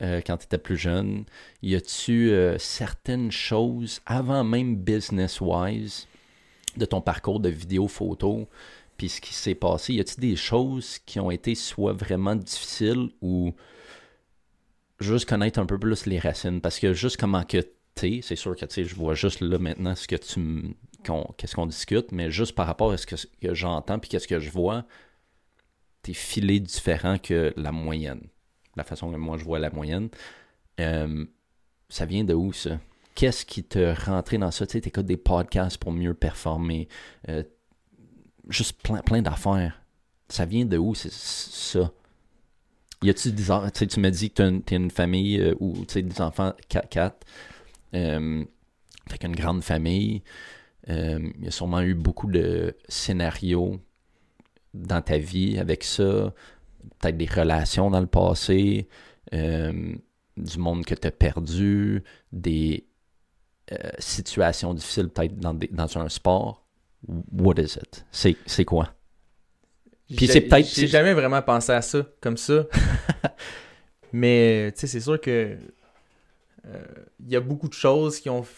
euh, quand tu étais plus jeune? Y a-tu euh, certaines choses, avant même business-wise, de ton parcours de vidéo, photo, puis ce qui s'est passé, y a-tu des choses qui ont été soit vraiment difficiles ou juste connaître un peu plus les racines? Parce que juste comment que t'es, c'est sûr que je vois juste là maintenant ce que tu qu'est-ce qu'on discute, mais juste par rapport à ce que, que j'entends puis qu'est-ce que je vois, t'es filé différent que la moyenne. La façon que moi je vois la moyenne. Ça vient de où ça? Qu'est-ce qui te rentré dans ça? Tu sais, t'écoutes des podcasts pour mieux performer. Euh, juste plein, plein d'affaires. Ça vient de où c'est ça? Y a-tu des en- tu me dis que t'as t'es une famille euh, où tu des enfants 4 euh, fait qu'une grande famille. Euh, il y a sûrement eu beaucoup de scénarios dans ta vie avec ça. Peut-être des relations dans le passé. euh, du monde que tu as perdu. Des euh, situations difficiles peut-être dans, dans un sport. What is it? C'est quoi? Puis c'est peut-être- J'ai jamais vraiment pensé à ça comme ça. Mais, tu sais, c'est sûr que. euh, Il y a beaucoup de choses qui ont. Tu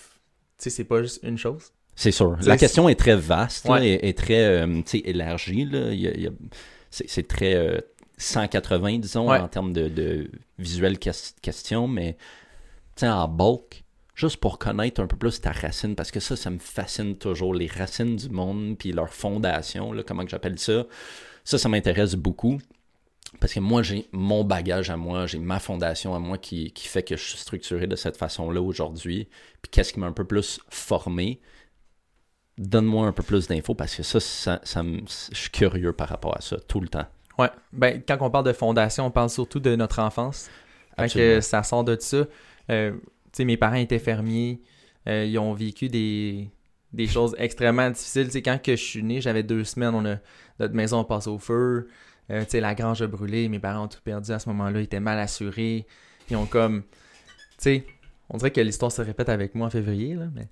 sais, c'est pas juste une chose. C'est sûr. La question est très vaste, là, Ouais. et, et très euh, élargie. Là. A- c'est, très euh, 180, disons, Ouais. en termes de, de visuelle ques- question, mais en bulk, juste pour connaître un peu plus ta racine, parce que ça, ça me fascine toujours, les racines du monde, puis leur fondation, là, comment que j'appelle ça. Ça, ça m'intéresse beaucoup. Parce que moi, j'ai mon bagage à moi, j'ai ma fondation à moi qui, qui fait que je suis structuré de cette façon-là aujourd'hui. Puis qu'est-ce qui m'a un peu plus formé? Donne-moi un peu plus d'infos parce que ça, ça, ça me- je suis curieux par rapport à ça tout le temps. Ouais. Ben, quand on parle de fondation, on parle surtout de notre enfance. Fait que ça sort de ça. Euh, mes parents étaient fermiers. Euh, ils ont vécu des, des choses extrêmement difficiles. Quand que je suis né, j'avais deux semaines. Notre maison a passé au feu. Euh, la grange a brûlé, mes parents ont tout perdu à ce moment-là, ils étaient mal assurés. Ils ont comme. On dirait que l'histoire se répète avec moi en février, là, mais,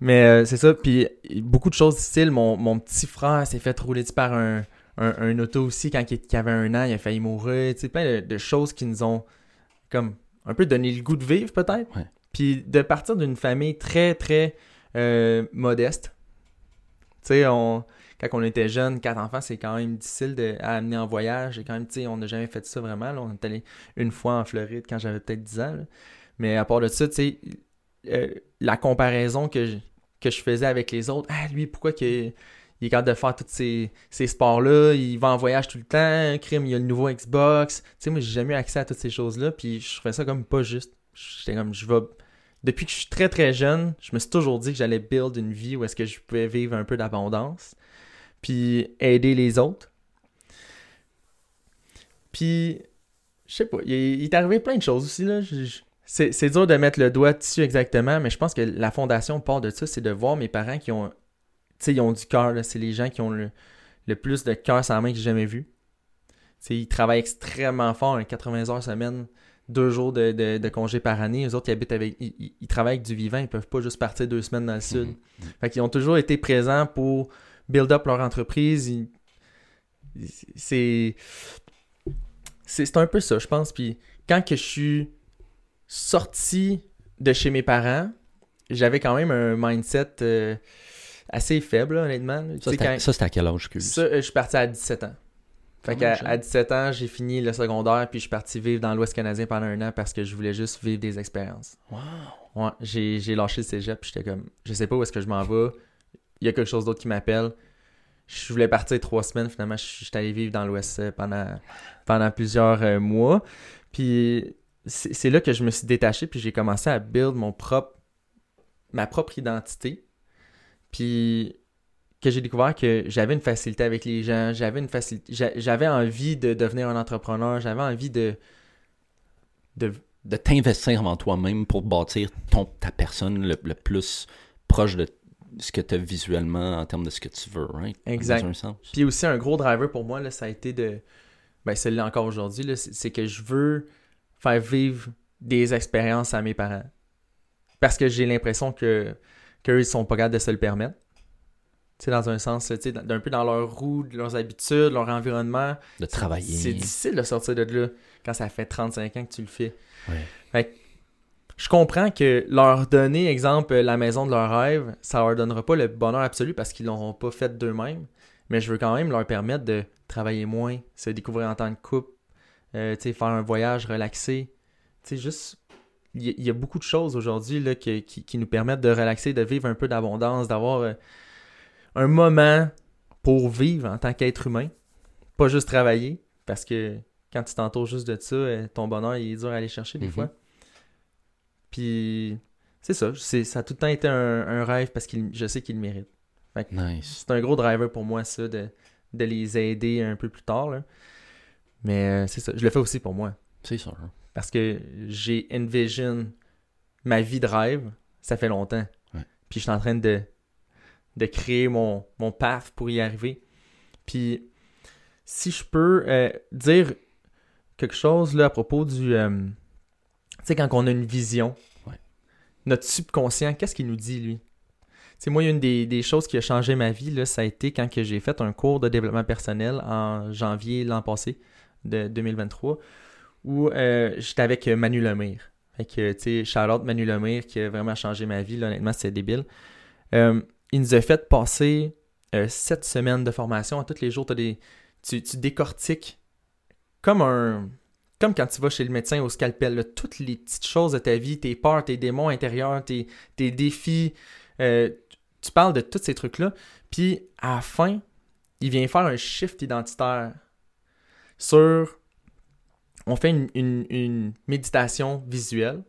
mais euh, c'est ça. Puis beaucoup de choses difficiles. Mon, mon petit frère s'est fait rouler par un, un, auto aussi quand il, avait un an, il a failli mourir. Tu sais, plein de, choses qui nous ont comme un peu donné le goût de vivre, peut-être. Puis de partir d'une famille très, très euh, modeste. Tu sais, on, quand on était jeune, quatre enfants, c'est quand même difficile à amener en voyage. Et quand même, tu sais, on n'a jamais fait ça vraiment. On est allé une fois en Floride quand j'avais peut-être 10 ans. Mais à part de ça, tu sais, euh, la comparaison que je, que je faisais avec les autres, ah, lui, pourquoi que, il est capable de faire tous ces, ces sports-là, il va en voyage tout le temps, crime, il a le nouveau Xbox. Tu sais, moi, j'ai jamais eu accès à toutes ces choses-là, puis je trouvais ça comme pas juste. J'étais comme, je vais. Depuis que je suis très très jeune, je me suis toujours dit que j'allais build une vie où est-ce que je pouvais vivre un peu d'abondance, puis aider les autres. Puis, je sais pas, il, est arrivé plein de choses aussi, là. C'est, dur de mettre le doigt dessus exactement, mais je pense que la fondation part de ça, c'est de voir mes parents qui ont, ils ont du cœur. C'est les gens qui ont le, le plus de cœur la main que j'ai jamais vu. Ils travaillent extrêmement fort, hein, 80 heures semaine, deux jours de, de, de congé par année. Les autres, ils habitent avec, ils, ils- ils travaillent avec du vivant, ils peuvent pas juste partir deux semaines dans le sud. Mhm. Fait qu'ils ont toujours été présents pour build up leur entreprise. Ils- C'est, c'est, c'est un peu ça, je pense. Puis quand que je suis sorti de chez mes parents, j'avais quand même un mindset euh, assez faible, là, honnêtement. Ça, c'était quand- à quel âge, excuse? ça, euh, je suis parti à 17 ans. Fait qu'à à 17 ans, j'ai fini le secondaire, puis je suis parti vivre dans l'Ouest canadien pendant un an parce que je voulais juste vivre des expériences. Wow. Ouais, j'ai j'ai lâché le cégep, puis j'étais comme, je sais pas où est-ce que je m'en vais. Il y a quelque chose d'autre qui m'appelle. Je voulais partir trois semaines, finalement, je suis allé vivre dans l'Ouest euh, pendant, pendant plusieurs euh, mois. Puis c'est c'est là que je me suis détaché, puis j'ai commencé à build mon propre, ma propre identité. Puis que j'ai découvert que j'avais une facilité avec les gens, j'avais une facilité, j'a- j'avais envie de devenir un entrepreneur, j'avais envie de, de De t'investir en toi-même pour bâtir ton, ta personne le, le plus proche de ce que tu as visuellement en termes de ce que tu veux, right? Exact. Dans un sens. Puis aussi, un gros driver pour moi, là, ça a été de. Ben, c'est encore aujourd'hui, c'est que je veux faire vivre des expériences à mes parents. Parce que j'ai l'impression que qu'eux, ils sont pas capables de se le permettre. Dans un sens, tu sais, d'un peu dans leur roue, leurs habitudes, leur environnement. de travailler. C'est difficile de sortir de là quand ça fait 35 ans que tu le fais. Ouais. Fait que je comprends que leur donner, exemple, la maison de leur rêve, ça leur donnera pas le bonheur absolu parce qu'ils l'auront pas fait d'eux-mêmes. Mais je veux quand même leur permettre de travailler moins, se découvrir en tant que couple, euh, tu sais, faire un voyage relaxé. Tu sais, juste. Il y, a- il y a beaucoup de choses aujourd'hui qui, qui nous permettent de relaxer, de vivre un peu d'abondance, d'avoir euh, un moment pour vivre en tant qu'être humain. Pas juste travailler, parce que quand tu t'entoures juste de ça, euh, ton bonheur il est dur à aller chercher des Mhm. fois. Puis c'est ça, c'est, ça a tout le temps été un, un rêve parce que je sais qu'il le mérite. Nice. C'est un gros driver pour moi, ça, de, de les aider un peu plus tard. là. Mais euh, c'est ça, je le fais aussi pour moi. C'est sûr. Parce que j'ai envision ma vie de rêve, ça fait longtemps. Ouais. Puis je suis en train de, de créer mon, mon path pour y arriver. Puis si je peux euh, dire quelque chose là à propos du... euh, tu sais, quand on a une vision, Ouais. notre subconscient, qu'est-ce qu'il nous dit, lui? Tu sais, moi, une des, des choses qui a changé ma vie, là, ça a été quand j'ai fait un cours de développement personnel en janvier l'an passé, de 2023, où euh, j'étais avec Manu Lemire. Fait que, tu sais, shout-out Manu Lemire qui a vraiment changé ma vie, là, honnêtement, c'est débile. Il nous a fait passer euh, sept semaines de formation. tous les jours, des, tu, décortiques comme un... Comme quand tu vas chez le médecin au scalpel, toutes les petites choses de ta vie, tes peurs, tes démons intérieurs, tes, tes défis, euh, tu parles de tous ces trucs-là. Puis à la fin, il vient faire un shift identitaire sur. On fait une, une- une méditation visuelle.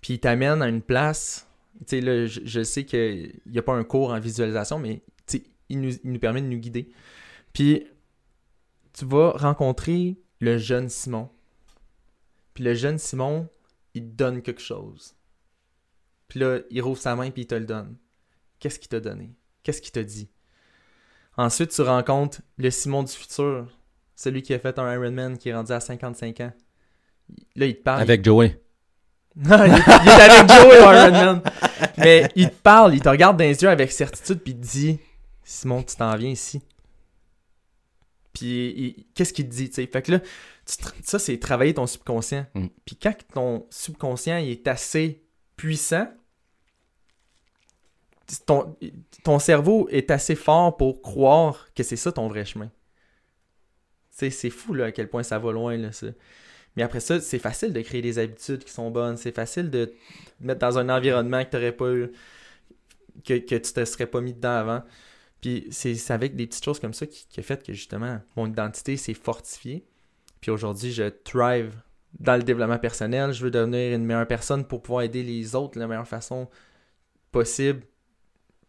Puis il t'amène à une place. Je, sais qu'il n'y a pas un cours en visualisation, mais il nous, il nous permet de nous guider. Puis tu vas rencontrer le jeune Simon. Puis le jeune Simon, il te donne quelque chose. Puis là, il rouvre sa main puis il te le donne. Qu'est-ce qu'il t'a donné? Qu'est-ce qu'il t'a dit? Ensuite, tu rencontres le Simon du futur. celui qui a fait un Ironman qui est rendu à 55 ans. Là, il te parle. Avec Joey. Il, est- il est avec Joey Ironman. Mais il te parle, il te regarde dans les yeux avec certitude, puis il te dit Simon, tu t'en viens ici. Puis qu'est-ce qu'il te dit, tu sais? Fait que là, tu ça, c'est travailler ton subconscient. Mm. Puis quand ton subconscient il est assez puissant, ton, ton cerveau est assez fort pour croire que c'est ça ton vrai chemin. Tu sais, c'est fou là, à quel point ça va loin, là, ça. Mais après ça, c'est facile de créer des habitudes qui sont bonnes. C'est facile de mettre dans un environnement que t'aurais pas eu, que, que tu te serais pas mis dedans avant. Puis c'est avec des petites choses comme ça qui, qui a fait que justement, mon identité s'est fortifiée. Puis aujourd'hui, je thrive dans le développement personnel. Je veux devenir une meilleure personne pour pouvoir aider les autres de la meilleure façon possible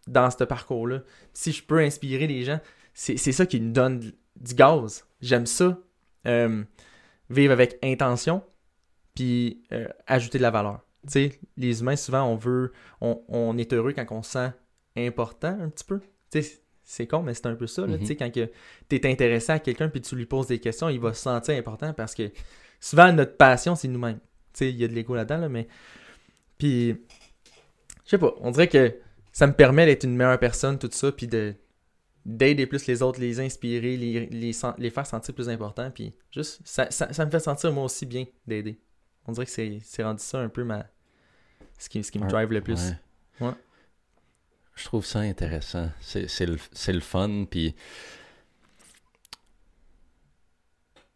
dans ce parcours-là. Si je peux inspirer les gens, c'est ça qui me donne du gaz. J'aime ça. Euh, vivre avec intention, puis euh, ajouter de la valeur. Tu sais, les humains, souvent, on veut, on, on est heureux quand on se sent important un petit peu. Tu sais, c'est con, mais c'est un peu ça. là. Mhm. Tu sais, quand tu es intéressé à quelqu'un puis tu lui poses des questions, il va se sentir important parce que souvent, notre passion, c'est nous-mêmes. Tu sais, il y a de l'ego là-dedans, là, mais... Puis, je sais pas, on dirait que ça me permet d'être une meilleure personne, tout ça, puis de d'aider plus les autres, les inspirer, les, les, faire sentir plus importants, puis juste, ça, ça, ça me fait sentir moi aussi bien d'aider. On dirait que c'est rendu ça un peu ma... ce qui, ce qui me drive le plus. Ouais. Ouais. Je trouve ça intéressant. C'est le, le fun, puis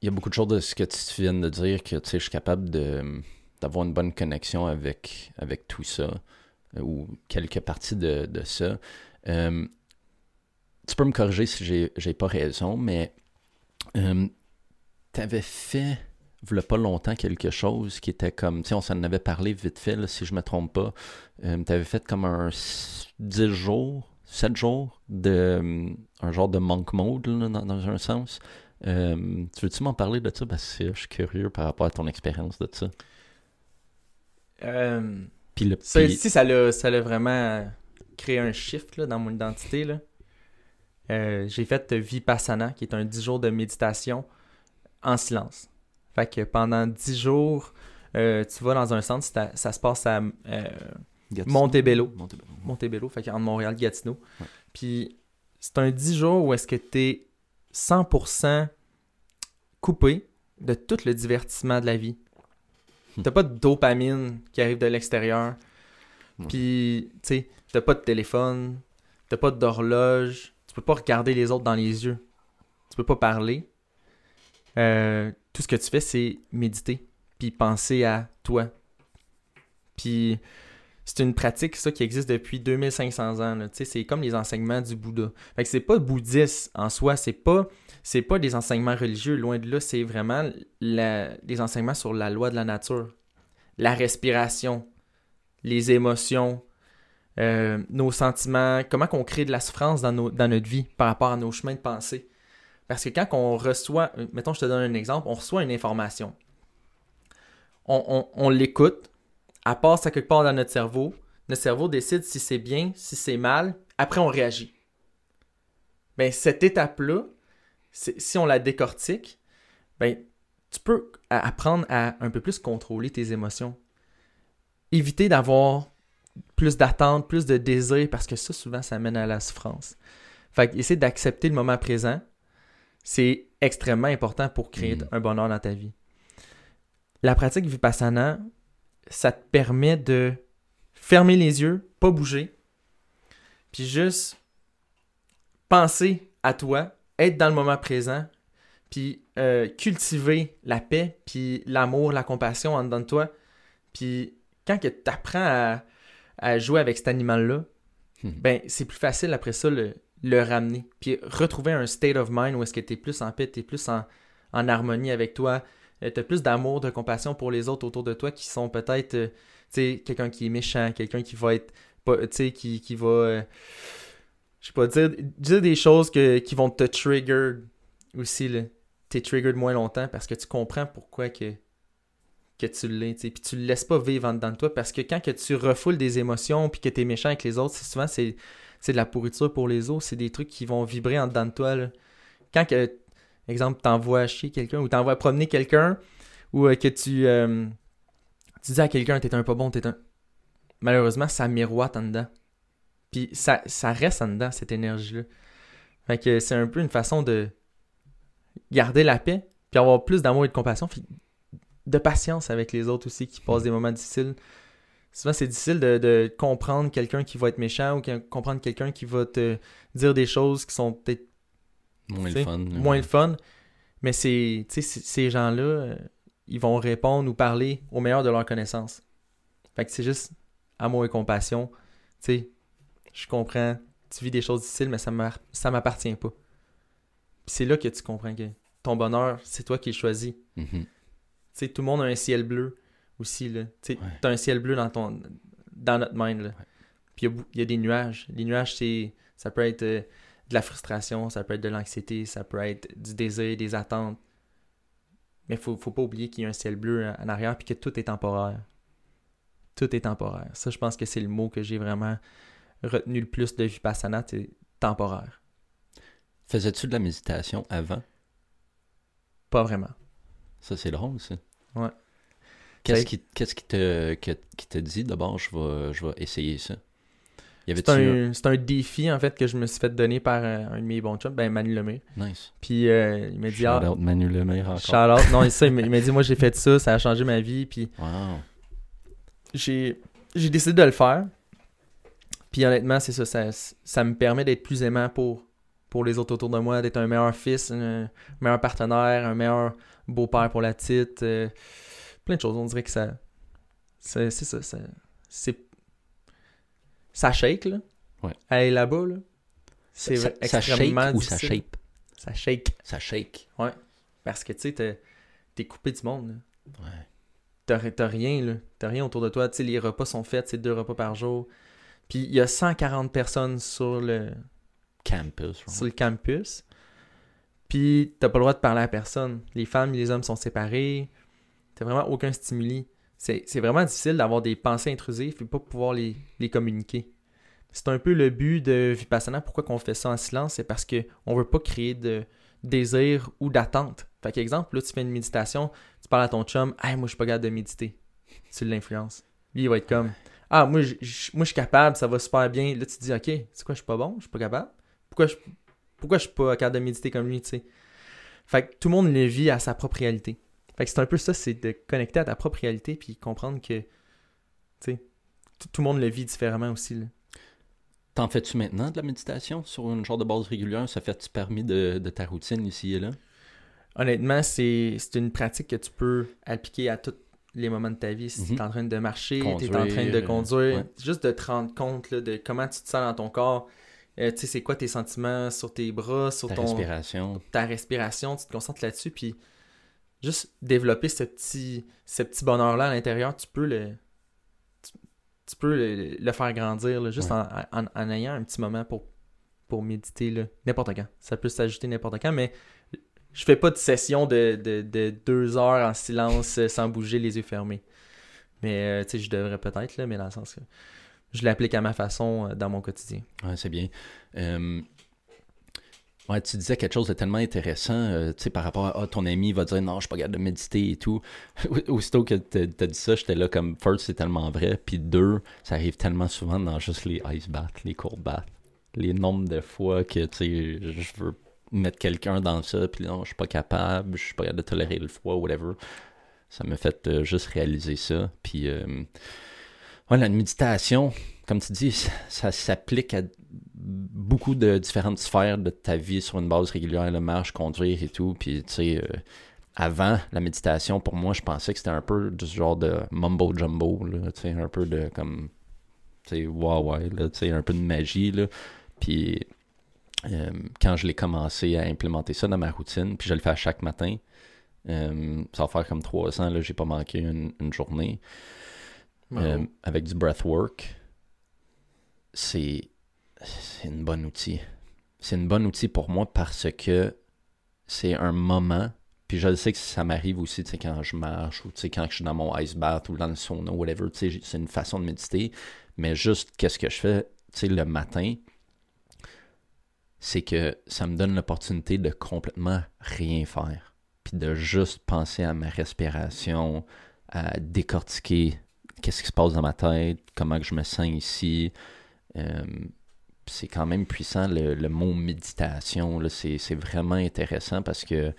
il y a beaucoup de choses de ce que tu viens de dire que tu sais, je suis capable de d'avoir une bonne connexion avec, avec tout ça, ou quelques parties de, de ça. Euh, tu peux me corriger si j'ai j'ai pas raison, mais tu avais fait, il pas longtemps, quelque chose qui était comme, tu sais, on s'en avait parlé vite fait, là, si je me trompe pas. tu avais fait comme un s- 10 jours, 7 jours de euh, un genre de monk mode, là, dans, dans un sens. Euh, tu veux-tu m'en parler de ça? Parce que je suis curieux par rapport à ton expérience de ça. Euh, Puis le ça ça l'a ça l'a vraiment créé un shift là, dans mon identité. Là. Euh, j'ai fait Vipassana, qui est un 10 jours de méditation en silence. Fait que pendant 10 jours, euh, tu vas dans un centre, ça, ça se passe à euh. Montebello. Montebello. Montebello, fait qu'entre Montréal Gatineau. Ouais. Puis c'est un 10 jours où est-ce que tu es 100% coupé de tout le divertissement de la vie. Hmm. T'as pas de dopamine qui arrive de l'extérieur. Ouais. Puis, tu sais, t'as pas de téléphone, t'as pas d'horloge, tu peux pas regarder les autres dans les yeux. Tu peux pas parler. Euh, tout ce que tu fais, c'est méditer, puis penser à toi. Puis, c'est une pratique, ça, qui existe depuis 2500 ans. C'est comme les enseignements du Bouddha. Fait que c'est pas bouddhiste en soi, c'est pas, c'est pas des enseignements religieux, loin de là, c'est vraiment la- des enseignements sur la loi de la nature. La respiration, les émotions, euh, nos sentiments, comment qu'on crée de la souffrance dans, notre vie par rapport à nos chemins de pensée. Parce que quand on reçoit, mettons, je te donne un exemple, on reçoit une information. On, l'écoute, elle passe à quelque part dans notre cerveau. Notre cerveau décide si c'est bien, si c'est mal. Après, on réagit. Ben, cette étape-là, si on la décortique, ben, tu peux apprendre à un peu plus contrôler tes émotions. Éviter d'avoir plus d'attente, plus de désir, parce que ça, souvent, ça mène à la souffrance. Fait que essayer d'accepter le moment présent, c'est extrêmement important pour créer Mhm. un bonheur dans ta vie. La pratique Vipassana, ça te permet de fermer les yeux, pas bouger, puis juste penser à toi, être dans le moment présent, puis euh, cultiver la paix, puis l'amour, la compassion en dedans de toi. Puis quand tu apprends à, à jouer avec cet animal-là, Mhm. ben c'est plus facile après ça le, le ramener. Puis retrouver un state of mind où est-ce que tu es plus en paix, tu es plus en, en harmonie avec toi, tu as plus d'amour, de compassion pour les autres autour de toi qui sont peut-être, euh, sais, quelqu'un qui est méchant, quelqu'un qui va être, pas- tu sais, qui, qui va, euh, je sais pas, dire, dire des choses que, qui vont te trigger aussi, là. T'es triggered moins longtemps parce que tu comprends pourquoi que, que tu l'es, tu. Puis tu le laisses pas vivre en dedans de toi parce que quand que tu refoules des émotions puis que t'es méchant avec les autres, c'est souvent c'est, de la pourriture pour les autres, c'est des trucs qui vont vibrer en dedans de toi, là. Quand que exemple, t'envoies chier quelqu'un ou t'envoies promener quelqu'un ou euh, que tu, euh, tu dis à quelqu'un t'es un pas bon, t'es un. Malheureusement, ça miroite en dedans. Puis ça, ça reste en dedans, cette énergie-là. Fait que c'est un peu une façon de garder la paix, puis avoir plus d'amour et de compassion, de patience avec les autres aussi qui passent des moments difficiles. Souvent, c'est difficile de, de comprendre quelqu'un qui va être méchant ou que- comprendre quelqu'un qui va te dire des choses qui sont peut-être Moins le fun. moins le fun. Mais c'est, ces gens-là, euh, ils vont répondre ou parler au meilleur de leur connaissance. Fait que c'est juste amour et compassion. Tu sais, je comprends, tu vis des choses difficiles, mais ça m'a- ça m'appartient pas. C'est là que tu comprends que ton bonheur, c'est toi qui le choisis. Mhm. Tu sais, tout le monde a un ciel bleu aussi, là. Tu Ouais. t'as un ciel bleu dans ton dans notre mind, là. Puis il y a y, des nuages. Les nuages, c'est ça peut être euh, de la frustration, ça peut être de l'anxiété, ça peut être du désir, des attentes. Mais faut, faut pas oublier qu'il y a un ciel bleu en en arrière puis que tout est temporaire. Tout est temporaire. Ça, je pense que c'est le mot que j'ai vraiment retenu le plus de Vipassana, c'est temporaire. Faisais-tu de la méditation avant? Pas vraiment. Ça, c'est drôle, ça. Ouais. Qu'est-ce qui, qu'est-ce qui te, qui te dit d'abord, je vais, je vais essayer ça? C'est un, c'est un défi, en fait, que je me suis fait donner par euh, un de mes bons chums, ben Manu Lemay. Nice. Puis euh, il m'a dit, ah, Shout out Manu encore. shout out. Non, ça, il m'a dit, moi j'ai fait ça, ça a changé ma vie, puis Wow. j'ai j'ai décidé de le faire. Puis honnêtement, c'est ça, ça, ça me permet d'être plus aimant pour, pour les autres autour de moi, d'être un meilleur fils, un meilleur partenaire, un meilleur beau-père pour la petite. euh, plein de choses, on dirait que ça. C'est ça, ça c'est. Ça shake, là. Ouais. Aller là-bas, là. C'est ça, vrai- ça shake extrêmement ou ça difficile. shape? Ça shake. Ça shake. Parce que tu sais, t'es- coupé du monde, là. Ouais. T'as t'as rien, là. T'as rien autour de toi. Tu sais, les repas sont faits, c'est deux repas par jour. Puis il y a 140 personnes sur le, Campus. right? sur le campus. Puis t'as pas le droit de parler à personne. Les femmes et les hommes sont séparés. T'as vraiment aucun stimuli. C'est vraiment difficile d'avoir des pensées intrusives et pas pouvoir les, les communiquer. C'est un peu le but de Vipassana. Pourquoi qu'on fait ça en silence? C'est parce que on veut pas créer de désir ou d'attente. Fait qu'exemple, là, tu fais une méditation, tu parles à ton chum, hey, moi, je suis pas capable de méditer. Tu l'influences. Lui, il va être comme, ah, moi, je, je- moi, je suis capable, ça va super bien. Là, tu te dis, ok, c'est quoi, je suis pas bon, je suis pas capable? Pourquoi je, pourquoi je suis pas capable de méditer comme lui, tu sais? Fait que tout le monde le vit à sa propre réalité. Fait que c'est un peu ça, c'est de connecter à ta propre réalité puis comprendre que, tu sais, tout- le monde le vit différemment aussi, là. T'en fais-tu maintenant de la méditation? Sur une genre de base régulière? Ça fait-tu parmi de, de ta routine ici et là? Honnêtement, c'est une pratique que tu peux appliquer à tous les moments de ta vie. Si Mhm. tu es en train de marcher, tu es en train de conduire, ouais. juste de te rendre compte là, de comment tu te sens dans ton corps. Euh, tu sais, c'est quoi tes sentiments sur tes bras, sur Ta ton, respiration. ta respiration, tu te concentres là-dessus, puis juste développer ce petit, ce petit bonheur-là à l'intérieur, tu peux le tu, tu peux le, le faire grandir, là, juste Ouais. en, en- en ayant un petit moment pour, pour méditer, n'importe quand. Ça peut s'ajouter n'importe quand, mais je fais pas de session de, de, de deux heures en silence euh, sans bouger, les yeux fermés. Mais, euh, tu sais, je devrais peut-être, mais dans le sens que je l'applique à ma façon euh, dans mon quotidien. Ouais, c'est bien. Euh, Ouais, tu disais quelque chose de tellement intéressant, euh, tu sais, par rapport à ah, ton ami va dire non, je suis pas capable de méditer et tout. Aussitôt que t'as dit ça, j'étais là comme first, c'est tellement vrai, puis deux, ça arrive tellement souvent dans juste les ice baths, les cold baths. Les nombres de fois que, tu sais, je veux mettre quelqu'un dans ça, puis non, je suis pas capable, je suis pas capable de tolérer le froid, whatever. Ça m'a fait juste réaliser ça. Puis, ouais, la méditation, comme tu dis, ça, s'applique à beaucoup de différentes sphères de ta vie sur une base régulière, la marche, conduire et tout. Puis, tu sais, euh, avant la méditation, pour moi, je pensais que c'était un peu du genre de mumbo jumbo, tu sais, un peu de comme, tu sais, wow, ouais, tu sais, un peu de magie, là. Puis, euh, quand je l'ai commencé à implémenter ça dans ma routine, puis je le fais à chaque matin, euh, ça va faire comme trois ans, là, j'ai pas manqué une journée. Euh, avec du breathwork, c'est une bonne outil. C'est une bonne outil pour moi parce que c'est un moment, puis je sais que ça m'arrive aussi, quand je marche ou quand je suis dans mon ice bath ou dans le sauna, whatever, c'est une façon de méditer, mais juste qu'est-ce que je fais, le matin, c'est que ça me donne l'opportunité de complètement rien faire. Puis de juste penser à ma respiration, à décortiquer qu'est-ce qui se passe dans ma tête, comment que je me sens ici. Euh, c'est quand même puissant le, le mot méditation. C'est vraiment intéressant parce que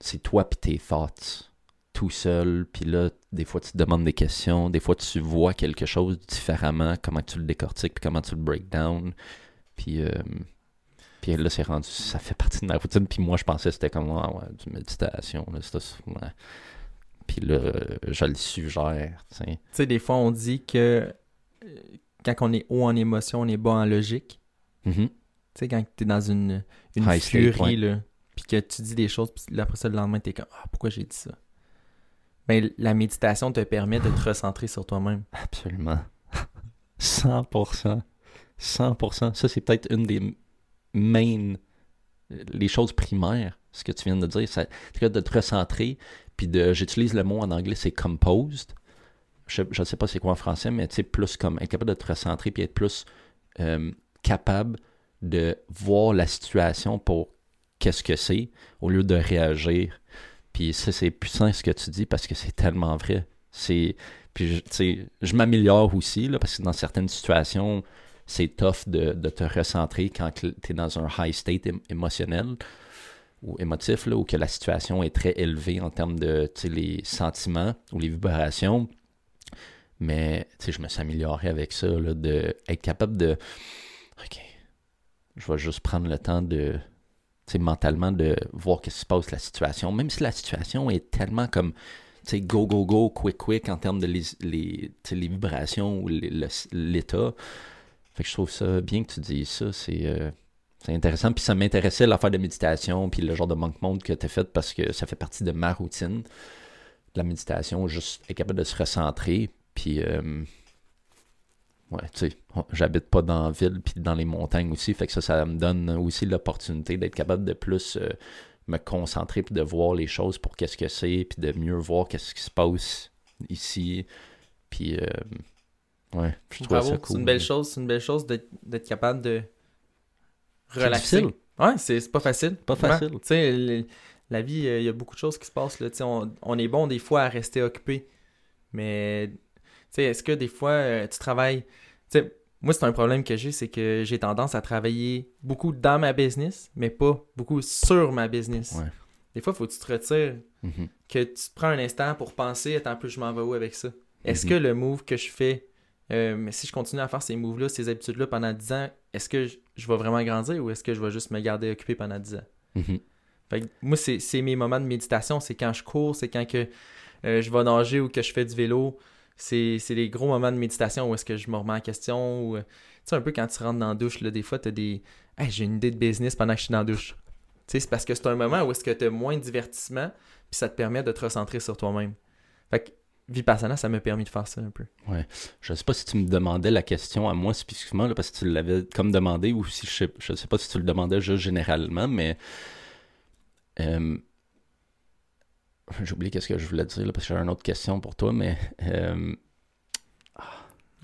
c'est toi puis tes thoughts tout seul, puis là, des fois, tu te demandes des questions, des fois, tu vois quelque chose différemment, comment tu le décortiques, puis comment tu le break down, puis, euh, puis là, c'est rendu, ça fait partie de ma routine, puis moi, je pensais que c'était comme, ah ouais, du méditation, là. Puis là, je le suggère, tu sais. Des fois, on dit que euh, quand on est haut en émotion, on est bas en logique. Mm-hmm. Tu sais, quand tu es dans une, une furie, là, puis que tu dis des choses, puis après ça, le lendemain, tu es comme, ah, pourquoi j'ai dit ça? Ben, la méditation te permet de te recentrer sur toi-même. Absolument. 100%. 100%. Ça, c'est peut-être une des main, les choses primaires, ce que tu viens de dire. C'est de te recentrer, puis de, j'utilise le mot en anglais, c'est composed. Je ne sais pas c'est quoi en français, mais tu sais, plus comme être capable de te recentrer, puis être plus euh, capable de voir la situation pour qu'est-ce que c'est, au lieu de réagir puis ça, c'est puissant ce que tu dis parce que c'est tellement vrai. Puis, je m'améliore aussi, parce que dans certaines situations, c'est tough de, te recentrer quand tu es dans un high state émotionnel ou émotif, là, où que la situation est très élevée en termes de les sentiments ou les vibrations. Mais je me suis amélioré avec ça, là, de être capable de. OK. Je vais juste prendre le temps de mentalement de voir ce qui se passe la situation. Même si la situation est tellement comme go, go, go, quick, quick en termes de les, les, les vibrations ou l'état. Fait que je trouve ça bien que tu dises ça. Euh, c'est intéressant. Puis ça m'intéressait l'affaire de méditation, puis le genre de manque monde que tu as fait parce que ça fait partie de ma routine. La méditation, juste être capable de se recentrer. Puis. Euh, ouais, tu sais, j'habite pas dans la ville puis dans les montagnes aussi, fait que ça, ça me donne aussi l'opportunité d'être capable de plus euh, me concentrer puis de voir les choses pour qu'est-ce que c'est, puis de mieux voir qu'est-ce qui se passe ici, puis euh, ouais, je trouve ça cool. C'est une belle chose, c'est une belle chose d'être capable de relaxer. Ouais, c'est pas facile. Pas facile. Tu sais, la vie, euh, il y a beaucoup de choses qui se passent là. On, on est bon des fois à rester occupé, mais sais, est-ce que des fois, tu travailles sais, moi, c'est un problème que j'ai, c'est que j'ai tendance à travailler beaucoup dans ma business, mais pas beaucoup sur ma business. Des fois, il faut que tu te retires, mm-hmm. que tu te prends un instant pour penser, attends peu, je m'en vais où avec ça? Est-ce mm-hmm. que le move que je fais, euh, mais si je continue à faire ces moves-là, ces habitudes-là pendant 10 ans, est-ce que je, vais vraiment grandir ou est-ce que je vais juste me garder occupé pendant 10 ans? Mm-hmm. Fait moi, c'est mes moments de méditation, c'est quand je cours, c'est quand que euh, je vais nager ou que je fais du vélo, c'est les gros moments de méditation où est-ce que je me remets en question. Ou, tu sais, un peu quand tu rentres dans la douche, là, des fois, tu as des. Hey, j'ai une idée de business pendant que je suis dans la douche. Tu sais, c'est parce que c'est un moment où est-ce que tu as moins de divertissement, puis ça te permet de te recentrer sur toi-même. Fait que Vipassana, ça m'a permis de faire ça un peu. Ouais. Je sais pas si tu me demandais la question à moi spécifiquement, là, parce que tu l'avais comme demandé, ou si je sais, je sais pas si tu le demandais juste généralement, mais. Euh, j'ai oublié qu'est-ce que je voulais dire là, parce que j'ai une autre question pour toi, mais. Euh,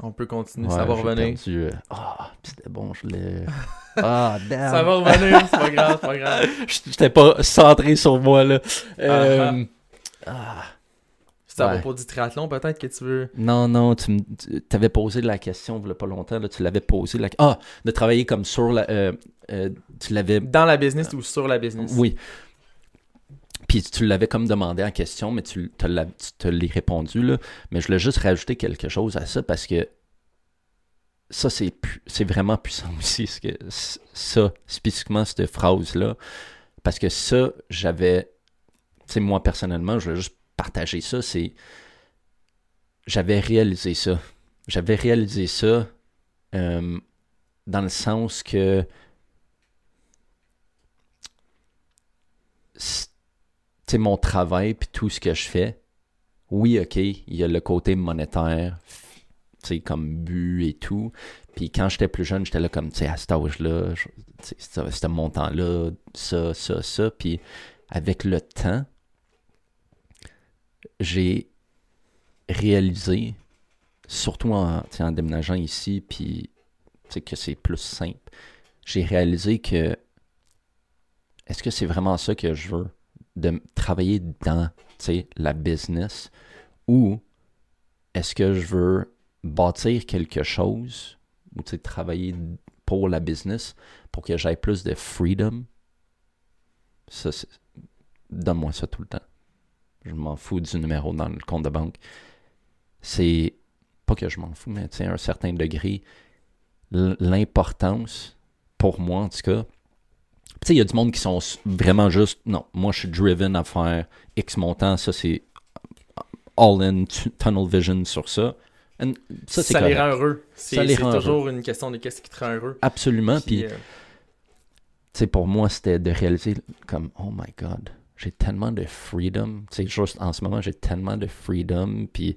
On peut continuer, ça va revenir. Euh, ah, c'était bon, je l'ai. Ah, damn. ça va revenir, c'est pas grave, c'est pas grave. J'étais pas centré sur moi, là. Euh, ah. C'est à propos du triathlon, peut-être que tu veux? Non, non, tu avais posé la question il y a pas longtemps. Là, tu l'avais posé. La... Ah, de travailler comme sur la. tu l'avais. Dans la business ou sur la business Oui. Puis tu l'avais comme demandé en question, mais tu te l'as répondu, là. Mais je voulais juste rajouter quelque chose à ça parce que ça, c'est vraiment puissant aussi, ce que, ça, spécifiquement, cette phrase-là. Parce que ça, j'avais, tu sais, moi, personnellement, je voulais juste partager ça, c'est, j'avais réalisé ça. J'avais réalisé ça euh, dans le sens que sais, mon travail puis tout ce que je fais, oui, ok, il y a le côté monétaire, tu comme but et tout. Puis quand j'étais plus jeune, j'étais là comme, tu sais, à cet âge-là, ce montant-là, ça, ça, ça. Puis avec le temps, j'ai réalisé, surtout en, déménageant ici, puis que c'est plus simple, j'ai réalisé que est-ce que c'est vraiment ça que je veux? De travailler dans la business? Ou est-ce que je veux bâtir quelque chose? Ou travailler pour la business pour que j'aie plus de freedom? Ça, donne-moi ça tout le temps. Je m'en fous du numéro dans le compte de banque. C'est pas que je m'en fous, mais à un certain degré, l'importance, pour moi en tout cas, tu sais, il y a du monde qui sont vraiment juste, non, moi je suis driven à faire X montant, ça c'est all-in, tunnel vision sur ça. ça, ça les rend heureux. C'est toujours une question de qu'est-ce qui te rend heureux. Absolument. Puis, euh, tu sais, pour moi, c'était de réaliser comme, oh my God, j'ai tellement de freedom. Tu sais, juste en ce moment, j'ai tellement de freedom. Puis,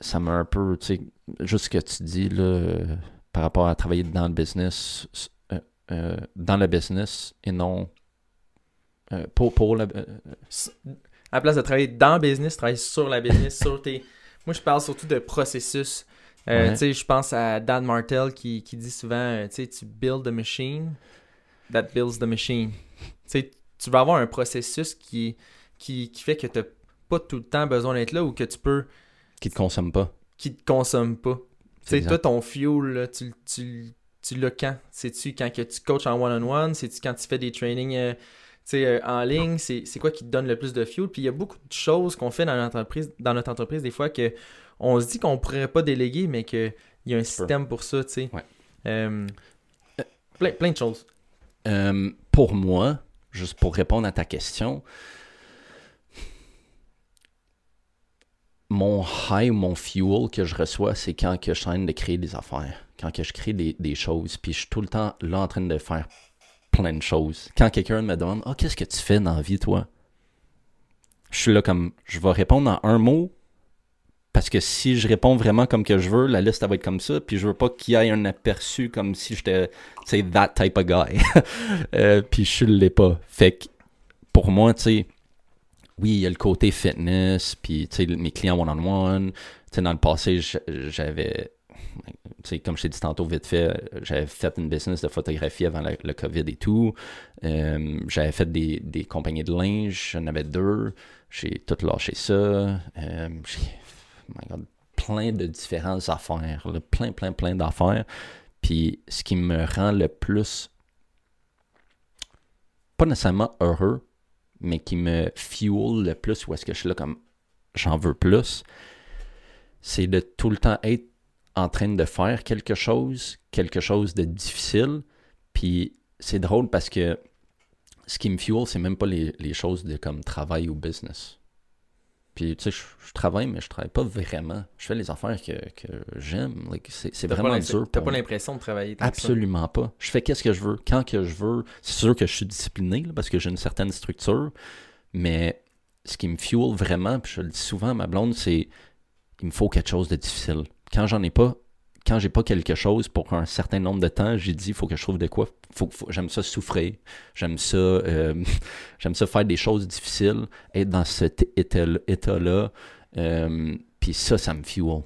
ça m'a un peu, tu sais, juste ce que tu dis, là, par rapport à travailler dans le business, euh, euh, dans le business et non pour, pour la, à la place de travailler dans le business, travailler sur la business, sur tes. Moi, je parle surtout de processus. Euh, tu sais, je pense à Dan Martel qui, qui dit souvent, euh, tu sais, tu build the machine that builds the machine. Tu vas avoir un processus qui, qui, qui fait que tu n'as pas tout le temps besoin d'être là ou que tu peux. Qui te consomme pas. Qui te consomme pas. Tu sais, toi, ton fuel, là, tu, tu, tu l'as quand? C'est-tu quand que tu coaches en one-on-one? C'est-tu quand tu fais des trainings euh, euh, en ligne, c'est quoi qui te donne le plus de fuel? Puis il y a beaucoup de choses qu'on fait dans notre entreprise, dans notre entreprise des fois que on se dit qu'on pourrait pas déléguer, mais qu'il y a un système pour ça, tu sais. Euh, plein, plein, de choses. Euh, pour moi, juste pour répondre à ta question, mon high mon fuel que je reçois, c'est quand que je suis en train de créer des affaires, quand que je crée des, choses, puis je suis tout le temps là en train de faire plein de choses. Quand quelqu'un me demande Ah, qu'est-ce que tu fais dans la vie, toi Je suis là comme Je vais répondre en un mot. Parce que si je réponds vraiment comme que je veux, la liste va être comme ça. Puis je veux pas qu'il y ait un aperçu comme si j'étais, tu that type of guy. Euh, puis je l'ai pas. Fait que pour moi, tu sais, oui, il y a le côté fitness, puis tu sais, mes clients one-on-one. Tu sais, dans le passé, j'avais comme je t'ai dit tantôt vite fait, j'avais fait une business de photographie avant le, COVID et tout. Euh, j'avais fait des, compagnies de linge, j'en avais deux. J'ai tout lâché ça. Euh, plein de différentes affaires, plein, plein, plein d'affaires. Puis ce qui me rend le plus, pas nécessairement heureux, mais qui me fuel le plus, ou est-ce que je suis là comme j'en veux plus, c'est de tout le temps être en train de faire quelque chose, quelque chose de difficile. Puis c'est drôle parce que ce qui me fuel, c'est même pas les, choses de comme travail ou business. Puis tu sais, je, travaille, mais je travaille pas vraiment. Je fais les affaires que, j'aime. c'est vraiment dur. T'as pas l'impression de travailler Absolument pas. Je fais qu'est-ce que je veux, quand que je veux. C'est sûr que je suis discipliné parce que j'ai une certaine structure. Mais ce qui me fuel vraiment, puis je le dis souvent à ma blonde, c'est il me faut quelque chose de difficile quand j'en ai pas, quand j'ai pas quelque chose pour un certain nombre de temps, j'ai dit il faut que je trouve de quoi. Faut, j'aime ça souffrir, j'aime ça, euh, j'aime ça faire des choses difficiles, être dans cet état-là. Euh, puis ça, ça me fuel.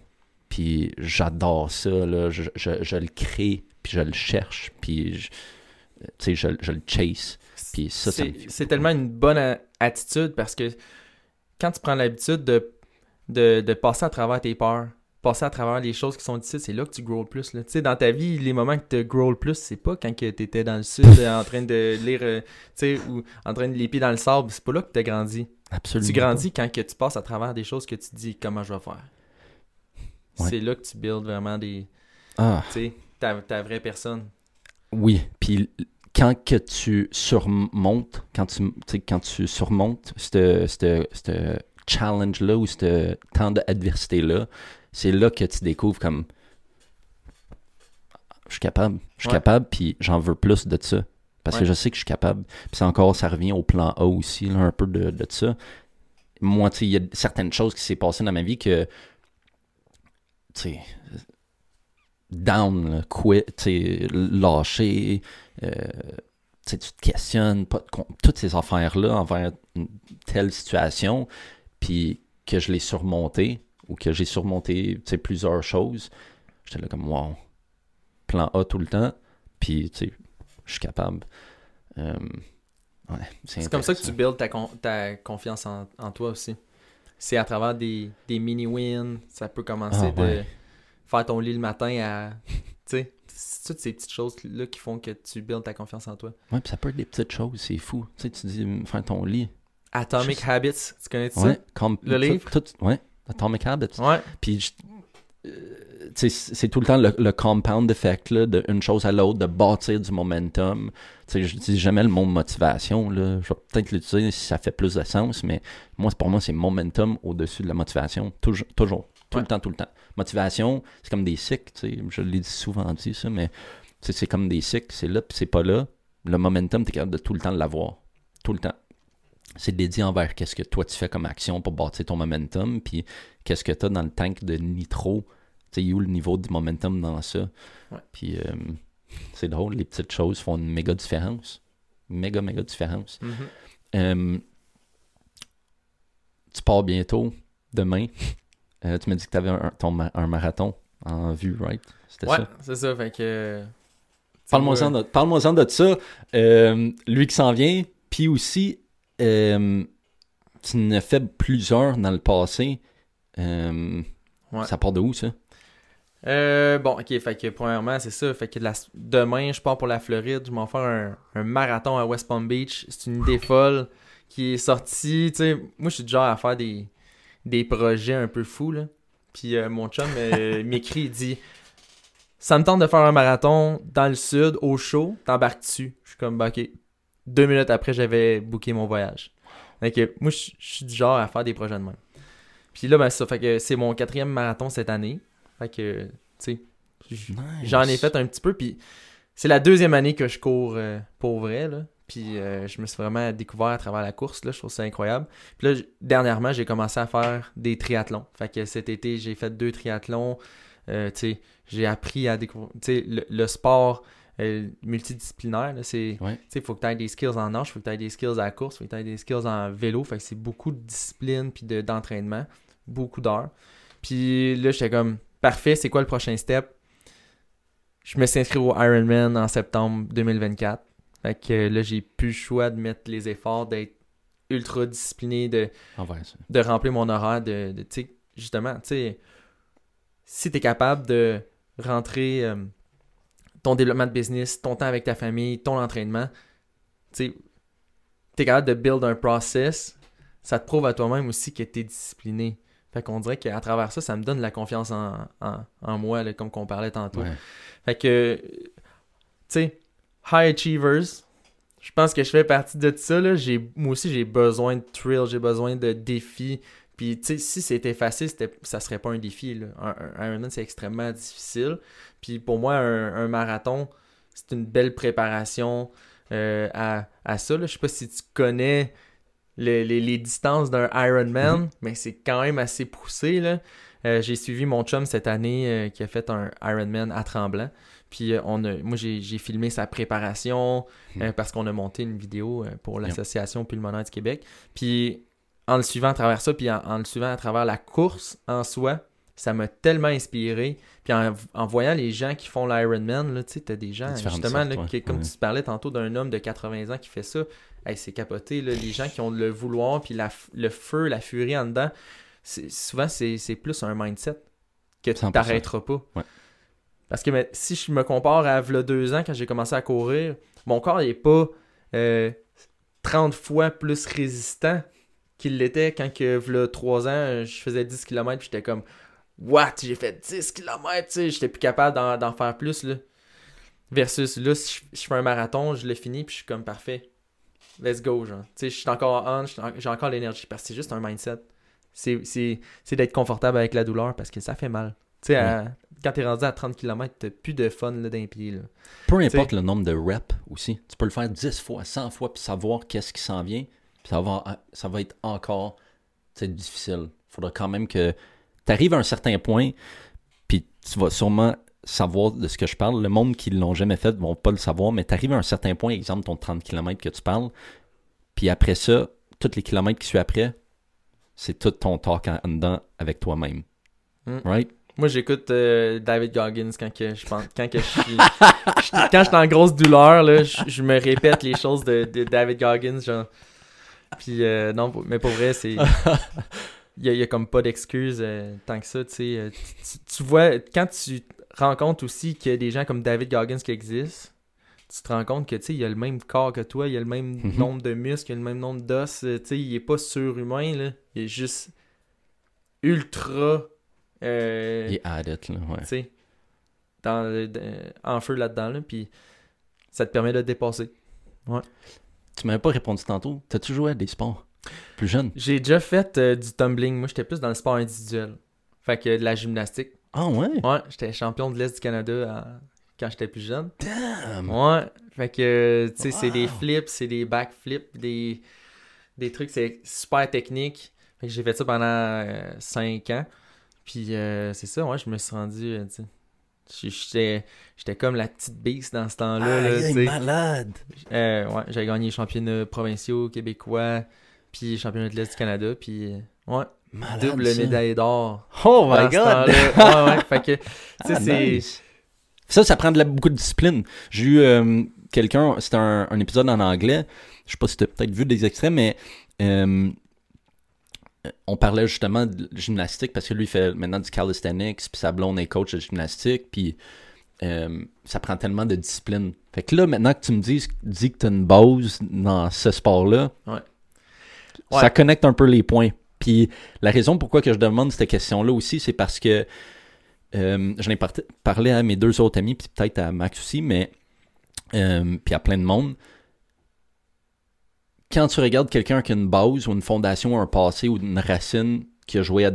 Puis j'adore ça, là. Je, le crée, puis je le cherche, puis je, je, je le chase. Puis ça, c'est tellement une bonne attitude parce que quand tu prends l'habitude de, de, de passer à travers tes peurs, passer à travers les choses qui sont difficiles, c'est là que tu grow le plus. Tu sais, dans ta vie, les moments que tu grow le plus, c'est pas quand tu étais dans le sud en train de lire, euh, tu sais, ou en train de les pieds dans le sable. C'est pas là que tu as grandi. Absolument. Tu grandis quand que tu passes à travers des choses que tu dis comment je vais faire? C'est là que tu builds vraiment des. Ah. Tu sais, ta, vraie personne. Oui, puis quand que tu surmontes, quand tu, quand tu surmontes ce challenge-là ou ce temps d'adversité-là, c'est là que tu découvres comme je suis capable, je suis capable, puis j'en veux plus de ça. Parce que je sais que je suis capable. Puis c'est encore, ça revient au plan A aussi, là, un peu de, de ça. Moi, tu sais, il y a certaines choses qui s'est passées dans ma vie que, tu sais, down, quit, tu sais, lâcher, euh, tu te questionnes, pas toutes ces affaires-là envers une telle situation, puis que je l'ai surmonté, ou que j'ai surmonté plusieurs choses, j'étais là comme wow. plan A tout le temps, puis, tu sais, je suis capable. Euh, ouais, c'est comme ça que tu builds ta, ta confiance en, en, toi aussi. C'est à travers des, des mini-wins, ça peut commencer ah, de faire ton lit le matin à. Tu sais, toutes ces petites choses-là qui font que tu builds ta confiance en toi. Ouais, puis ça peut être des petites choses, c'est fou. Tu sais, tu dis faire ton lit. Atomic Habits, tu connais ça? le livre? ouais, Atomic Habits. Ouais. Puis euh, c'est tout le temps le, compound effect là, de une chose à l'autre, de bâtir du momentum. sais je dis jamais le mot motivation. Là. Je vais peut-être l'utiliser si ça fait plus de sens, mais moi, pour moi, c'est momentum au-dessus de la motivation. Toujours. toujours tout le temps, tout le temps. Motivation, c'est comme des cycles. Je l'ai souvent dit, ça, mais c'est comme des cycles. C'est là, puis c'est pas là. Le momentum, tu es capable de tout le temps l'avoir. Tout le temps c'est dédié envers qu'est-ce que toi tu fais comme action pour bâtir ton momentum, puis qu'est-ce que tu as dans le tank de nitro, tu sais, où le niveau du momentum dans ça? Puis euh, c'est drôle, les petites choses font une méga différence. Méga, méga différence. Mm-hmm. Euh, tu pars bientôt, demain. Euh, tu m'as dit que tu avais un, un marathon en vue, right? C'était ouais, c'est ça. Fait que. Parle-moi-en de, parle de, ça. lui qui s'en vient, puis aussi euh, tu en as fait plusieurs dans le passé. Euh, ça part de où, ça? Euh, bon, ok, fait que premièrement, c'est ça. Fait que demain, je pars pour la Floride. Je m'en faire un, marathon à West Palm Beach. C'est une idée folle qui est sortie. Tu sais, moi, je suis du genre à faire des, des projets un peu fous, là. Puis mon chum m'écrit, il dit Ça me tente de faire un marathon dans le sud, au chaud, t'embarques dessus. Je suis comme, bah, ok, deux minutes après, j'avais booké mon voyage. Donc, moi, je suis du genre à faire des projets de même. Puis là, ben, ça fait que c'est mon quatrième marathon cette année. Fait que, tu sais, j'en ai fait un petit peu. Puis c'est la deuxième année que je cours euh, pour vrai, là. Puis euh, je me suis vraiment découvert à travers la course, là. Je trouve ça incroyable. Puis là, dernièrement, j'ai commencé à faire des triathlons. Fait que cet été, j'ai fait deux triathlons. Euh, tu sais, j'ai appris à découvrir, tu sais, le sport euh, multidisciplinaire. C'est, Il faut que tu aies des skills en nage, il faut que tu aies des skills à la course, il faut que tu aies des skills en vélo. Fait que c'est beaucoup de discipline puis de, d'entraînement, beaucoup d'heures. Puis là, j'étais comme, parfait, c'est quoi le prochain step? Je me suis inscrit au Ironman en septembre 2024. Fait que là, j'ai plus le choix de mettre les efforts, d'être ultra discipliné, de, de remplir mon horaire, de, de justement, tu sais, si tu es capable de rentrer euh, ton développement de business, ton temps avec ta famille, ton entraînement, tu es capable de build un process, ça te prouve à toi-même aussi que tu es discipliné. Fait qu'on dirait qu'à travers ça, ça me donne la confiance en, en, moi, comme qu'on parlait tantôt. Fait que, tu sais, high achievers, je pense que je fais partie de ça. Là. Moi aussi, j'ai besoin de thrill, j'ai besoin de défis. Puis, tu sais, si c'était facile, ça serait pas un défi. Là. Un, Ironman, c'est extrêmement difficile. Puis, pour moi, un, marathon, c'est une belle préparation euh, à, à, ça. Là. Je sais pas si tu connais les, distances d'un Ironman, mm-hmm. mais c'est quand même assez poussé. Là. Euh, j'ai suivi mon chum cette année euh, qui a fait un Ironman à Tremblant. Puis on a, moi, j'ai filmé sa préparation mm. parce qu'on a monté une vidéo pour l'Association Pulmonaire du Québec. Puis en le suivant à travers ça, puis en, le suivant à travers la course en soi, ça m'a tellement inspiré. Puis en, voyant les gens qui font l'Ironman, tu sais, t'as des gens, justement, comme tu parlais tantôt d'un homme de 80 ans qui fait ça, c'est capoté, les gens qui ont le vouloir, puis le feu, la furie en dedans, souvent, c'est plus un mindset que tu t'arrêteras pas. Parce que si je me compare à v'là deux ans, quand j'ai commencé à courir, mon corps n'est pas 30 euh, fois plus résistant qu'il l'était quand que v'là 3 ans, je faisais 10 km puis j'étais comme What? J'ai fait 10 km, tu sais, j'étais plus capable d'en faire plus là. Versus là, si je, fais un marathon, je le finis puis je suis comme parfait. Let's go, genre. Tu sais, je suis encore on, j'ai encore l'énergie parce que c'est juste un mindset. C'est d'être confortable avec la douleur parce que ça fait mal. Tu sais, quand t'es rendu à 30 km, t'as plus de fun là, d'un pied. Là. Peu importe le nombre de reps aussi. Tu peux le faire 10 fois, 100 fois puis savoir qu'est-ce qui s'en vient ça va, ça va être encore difficile. Il faudra quand même que tu arrives à un certain point, puis tu vas sûrement savoir de ce que je parle. Le monde qui ne l'ont jamais fait ne vont pas le savoir, mais tu arrives à un certain point, exemple ton 30 km que tu parles, puis après ça, tous les kilomètres qui suivent après, c'est tout ton talk en dedans avec toi-même. Mm. Right? Moi, j'écoute euh, David Goggins quand que je pense, quand que je suis, je- quand je suis en grosse douleur là, je, je me répète les choses de, de David Goggins, genre. Puis euh, non, mais pour vrai, c'est, il y, a- il y a comme pas d'excuses euh, tant que ça, tu sais. euh, tu, tu- vois, quand tu rencontres aussi qu'il y a des gens comme David Goggins qui existent, tu te rends compte que tu sais, il a le même corps que toi, il a le même Mhm. nombre de muscles, il a le même nombre d'os, euh, tu sais, il est pas surhumain là, il est juste ultra euh, Il est at it, là, ouais. tu sais, dans le- en feu là-dedans, là, puis ça te permet de te dépasser. Tu m'avais pas répondu tantôt. T'as-tu joué à des sports plus jeunes? J'ai déjà fait euh, du tumbling, moi j'étais plus dans le sport individuel. Fait que de la gymnastique. Ah ouais? Ouais, j'étais champion de l'Est du Canada à- quand j'étais plus jeune. Damn! Ouais, fait que, tu sais, c'est des Wow. flips, c'est des backflips, des, des trucs, c'est super technique. Fait que j'ai fait ça pendant 5 ans. Puis euh, c'est ça, ouais, je me suis rendu, euh, tu sais. J'étais, j'étais comme la petite beast dans ce temps-là. là, Aïe, tu sais. malade! Euh, ouais, j'ai gagné les championnats provinciaux québécois, puis championnat de l'Est du Canada, puis ouais, Malade, double ça. médaille d'or. Oh my god! ouais, ouais, fait que, Ah, c'est... nice. Ça, ça prend de la- beaucoup de discipline. J'ai eu euh, quelqu'un, c'était un, un épisode en anglais. Je sais pas si tu as peut-être vu des extraits, mais euh, on parlait justement de gymnastique parce que lui, il fait maintenant du calisthenics, puis sa blonde est coach de gymnastique, puis euh, ça prend tellement de discipline. Fait que là, maintenant que tu me dis, dis que tu as une base dans ce sport-là, Ouais. ça connecte un peu les points. Puis la raison pourquoi que je demande cette question-là aussi, c'est parce que euh, j'en ai par- parlé à mes deux autres amis, puis peut-être à Max aussi, mais euh, puis à plein de monde. Quand tu regardes quelqu'un qui a une base ou une fondation, un passé ou une racine qui a joué à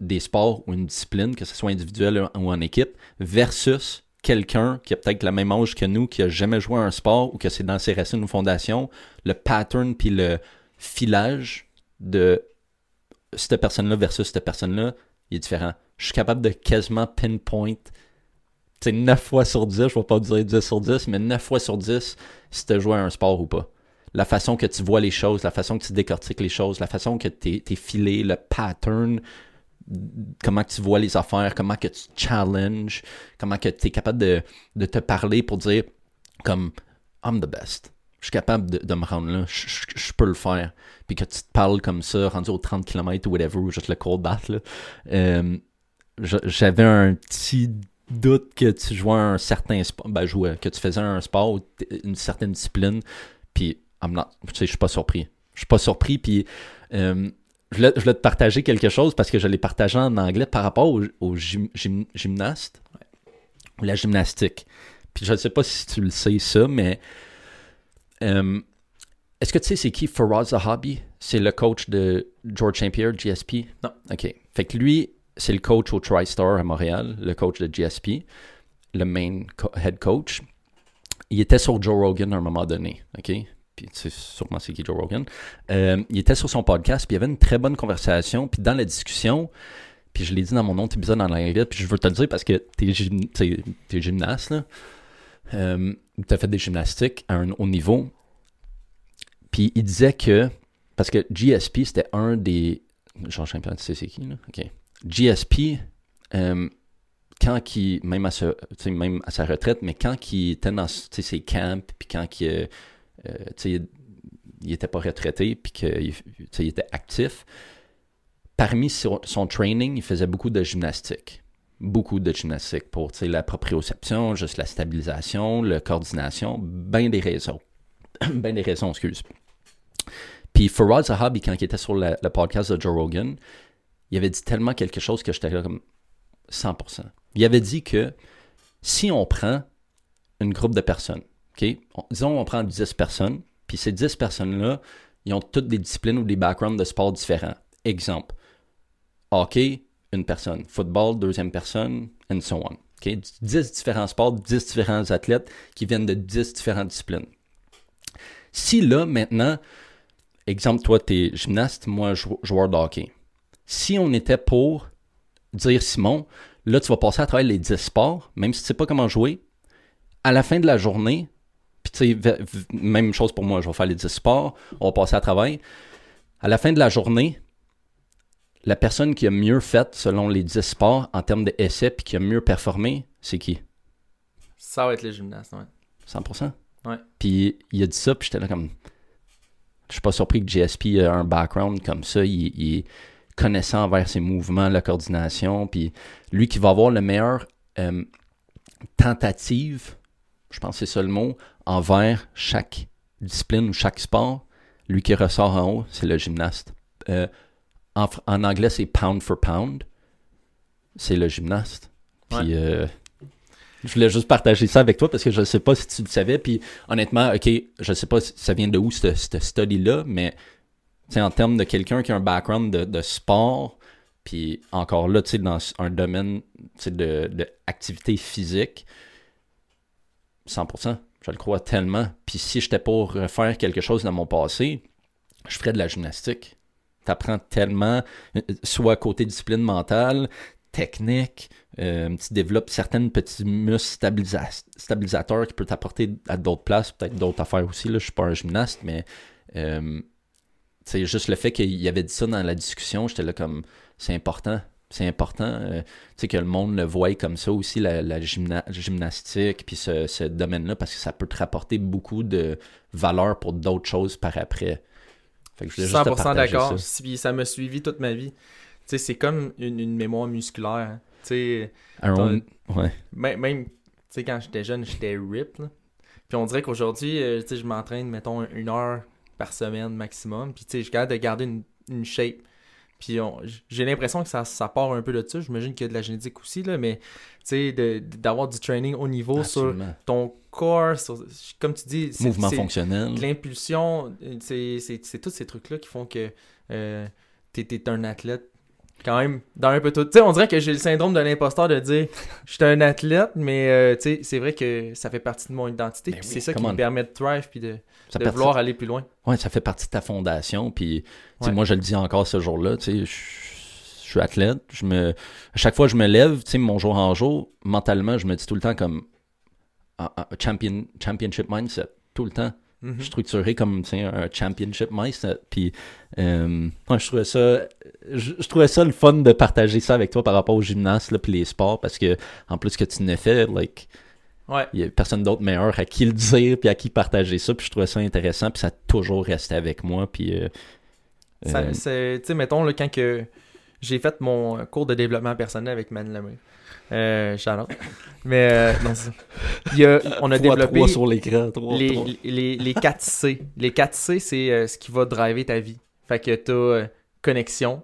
des sports ou une discipline, que ce soit individuel ou en équipe, versus quelqu'un qui a peut-être la même âge que nous, qui a jamais joué à un sport ou que c'est dans ses racines ou fondations, le pattern puis le filage de cette personne-là versus cette personne-là, il est différent. Je suis capable de quasiment pinpoint, tu sais, 9 fois sur 10, je vais pas dire 10 sur 10, mais 9 fois sur 10 si tu as joué à un sport ou pas. La façon que tu vois les choses, la façon que tu décortiques les choses, la façon que tu es, filé, le pattern, comment tu vois les affaires, comment que tu challenges, comment que tu es capable de, de te parler pour dire comme I'm the best. Je suis capable de, de me rendre là, je, peux le faire. Puis que tu te parles comme ça, rendu aux 30 km ou whatever, ou juste le cold bath, là. Euh, j'avais un petit doute que tu jouais un certain sport, ben jouais, que tu faisais un sport une certaine discipline, puis not, je suis pas surpris. Je suis pas surpris, puis euh, je, voulais, te partager quelque chose parce que je l'ai partagé en anglais par rapport au, au gym- gym- gymnaste, ou la gymnastique. Puis je ne sais pas si tu le sais ça, mais euh, est-ce que tu sais c'est qui Faraz Zahabi? C'est le coach de George St. Pierre, GSP? Non. OK. Fait que lui, c'est le coach au TriStar à Montréal, le coach de GSP, le main head coach. Il était sur Joe Rogan à un moment donné, OK? Puis sais sûrement c'est qui Joe Rogan. Euh, il était sur son podcast, puis il y avait une très bonne conversation. Puis dans la discussion, puis je l'ai dit dans mon autre épisode en anglais, puis je veux te le dire parce que t'es, gym- gymnaste, là. Euh, t'as fait des gymnastiques à un haut niveau. Puis il disait que, parce que GSP, c'était un des... Champion, tu sais c'est qui, là? OK. GSP, euh, quand il, même à, ce, même à sa retraite, mais quand il était dans ses camps, puis quand il, euh, il était pas retraité, puis qu'il était actif, parmi son, training, il faisait beaucoup de gymnastique. Beaucoup de gymnastique pour la proprioception, juste la stabilisation, la coordination, ben des raisons. ben des raisons, excuse. Puis Faraz Zahabi, quand il était sur le, podcast de Joe Rogan, il avait dit tellement quelque chose que j'étais comme 100%. Il avait dit que si on prend une groupe de personnes, Disons on prend 10 personnes, puis ces 10 personnes-là, ils ont toutes des disciplines ou des backgrounds de sport différents. Exemple, hockey, une personne. Football, deuxième personne, and so on. OK? 10 différents sports, 10 différents athlètes qui viennent de 10 différentes disciplines. Si là, maintenant, exemple, toi, tu es gymnaste, moi, jou- joueur de hockey. Si on était pour dire, Simon, là, tu vas passer à travers les 10 sports, même si tu sais pas comment jouer, à la fin de la journée, puis tu sais, même chose pour moi, je vais faire les 10 sports, on va passer à travers. À la fin de la journée, la personne qui a mieux fait selon les 10 sports en termes d'essais puis qui a mieux performé, c'est qui? Ça va être le gymnaste, ouais. 100%. Ouais. Puis il a dit ça, puis j'étais là comme. Je suis pas surpris que GSP a un background comme ça. Il, il est connaissant envers ses mouvements, la coordination. Puis lui qui va avoir le meilleur euh, tentative, je pense que c'est ça le mot, envers chaque discipline ou chaque sport, lui qui ressort en haut, c'est le gymnaste. Euh, en, anglais, c'est pound for pound. C'est le gymnaste. Puis euh, je voulais juste partager ça avec toi parce que je ne sais pas si tu le savais. Puis honnêtement, ok, je ne sais pas si ça vient de où ce ce study-là, mais en termes de quelqu'un qui a un background de, de sport, puis encore là, dans un domaine sais, de, de activité physique, 100%, je le crois tellement. Puis si j'étais pour refaire quelque chose dans mon passé, je ferais de la gymnastique. T'apprends tellement, euh, soit côté discipline mentale, technique, euh, tu développes certaines petits muscles stabilisa- stabilisateurs qui peuvent t'apporter à d'autres places, peut-être d'autres affaires aussi. Là, je suis pas un gymnaste, mais euh, c'est juste le fait qu'il avait dit ça dans la discussion, j'étais là comme c'est important. C'est important euh, que le monde le voie comme ça aussi, la, la gymna- gymnastique, puis ce, ce domaine-là, parce que ça peut te rapporter beaucoup de valeur pour d'autres choses par après. Fait que je voulais juste te 100% partager d'accord. ça. Puis ça m'a suivi toute ma vie. C'est comme une, une mémoire musculaire. hein. Ouais. même, quand j'étais jeune, j'étais rip. là. Puis on dirait qu'aujourd'hui, euh, je m'entraîne, mettons, une heure par semaine maximum. Puis je capable de garder une, une shape. Puis on- j'ai l'impression que ça, ça part un peu de ça. J'imagine qu'il y a de la génétique aussi, là, mais tu d'avoir du training au niveau sur ton corps, sur- comme tu dis, Mouvement fonctionnel. l'impulsion, euh, c'est c'est- c'est tous ces trucs-là qui font que euh, t'es t'es un athlète quand même dans un peu tout. Tu sais, on dirait que j'ai le syndrome de l'imposteur de dire je suis un athlète, mais euh, tu sais, c'est vrai que ça fait partie de mon identité. Ben puis oui, c'est ça qui me permet de thrive puis de, Ça, de vouloir aller plus loin. ouais, ça fait partie de ta fondation. Puis, Ouais. moi, je le dis encore ce jour-là. tu sais, Je suis athlète. Je me, à chaque fois que je me lève, tu sais, mon jour en jour, mentalement, je me dis tout le temps comme ah, ah, champion, championship mindset. Tout le temps. Mhm. structuré comme un championship mindset. Puis, euh, ouais, je trouvais ça, je, je trouvais ça le fun de partager ça avec toi par rapport au gymnase là, puis les sports parce que en plus que tu n'as fait, like, Ouais. il y a personne d'autre meilleur à qui le dire puis à qui partager ça. Puis je trouvais ça intéressant puis ça a toujours resté avec moi. Puis, euh, euh, c'est- Tu sais, mettons, là, quand que j'ai fait mon cours de développement personnel avec Man Lemay. Euh, out. Mais euh, non. Il y a- on a développé sur les, les, les 4 C. Les 4 C, c'est euh, ce qui va driver ta vie. Fait que t'as euh, connexion,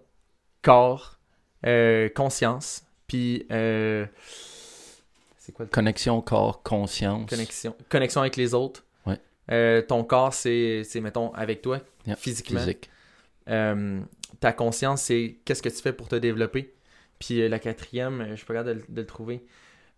corps, euh, conscience, puis euh, c'est quoi le connexion corps conscience. connexion connexion avec les autres. Ouais. Euh, ton corps, c'est, c'est, mettons, avec toi, Yeah, physiquement. physique. Euh, ta conscience, c'est qu'est-ce que tu fais pour te développer. Puis euh, la quatrième, je suis pas capable de, le- de le trouver.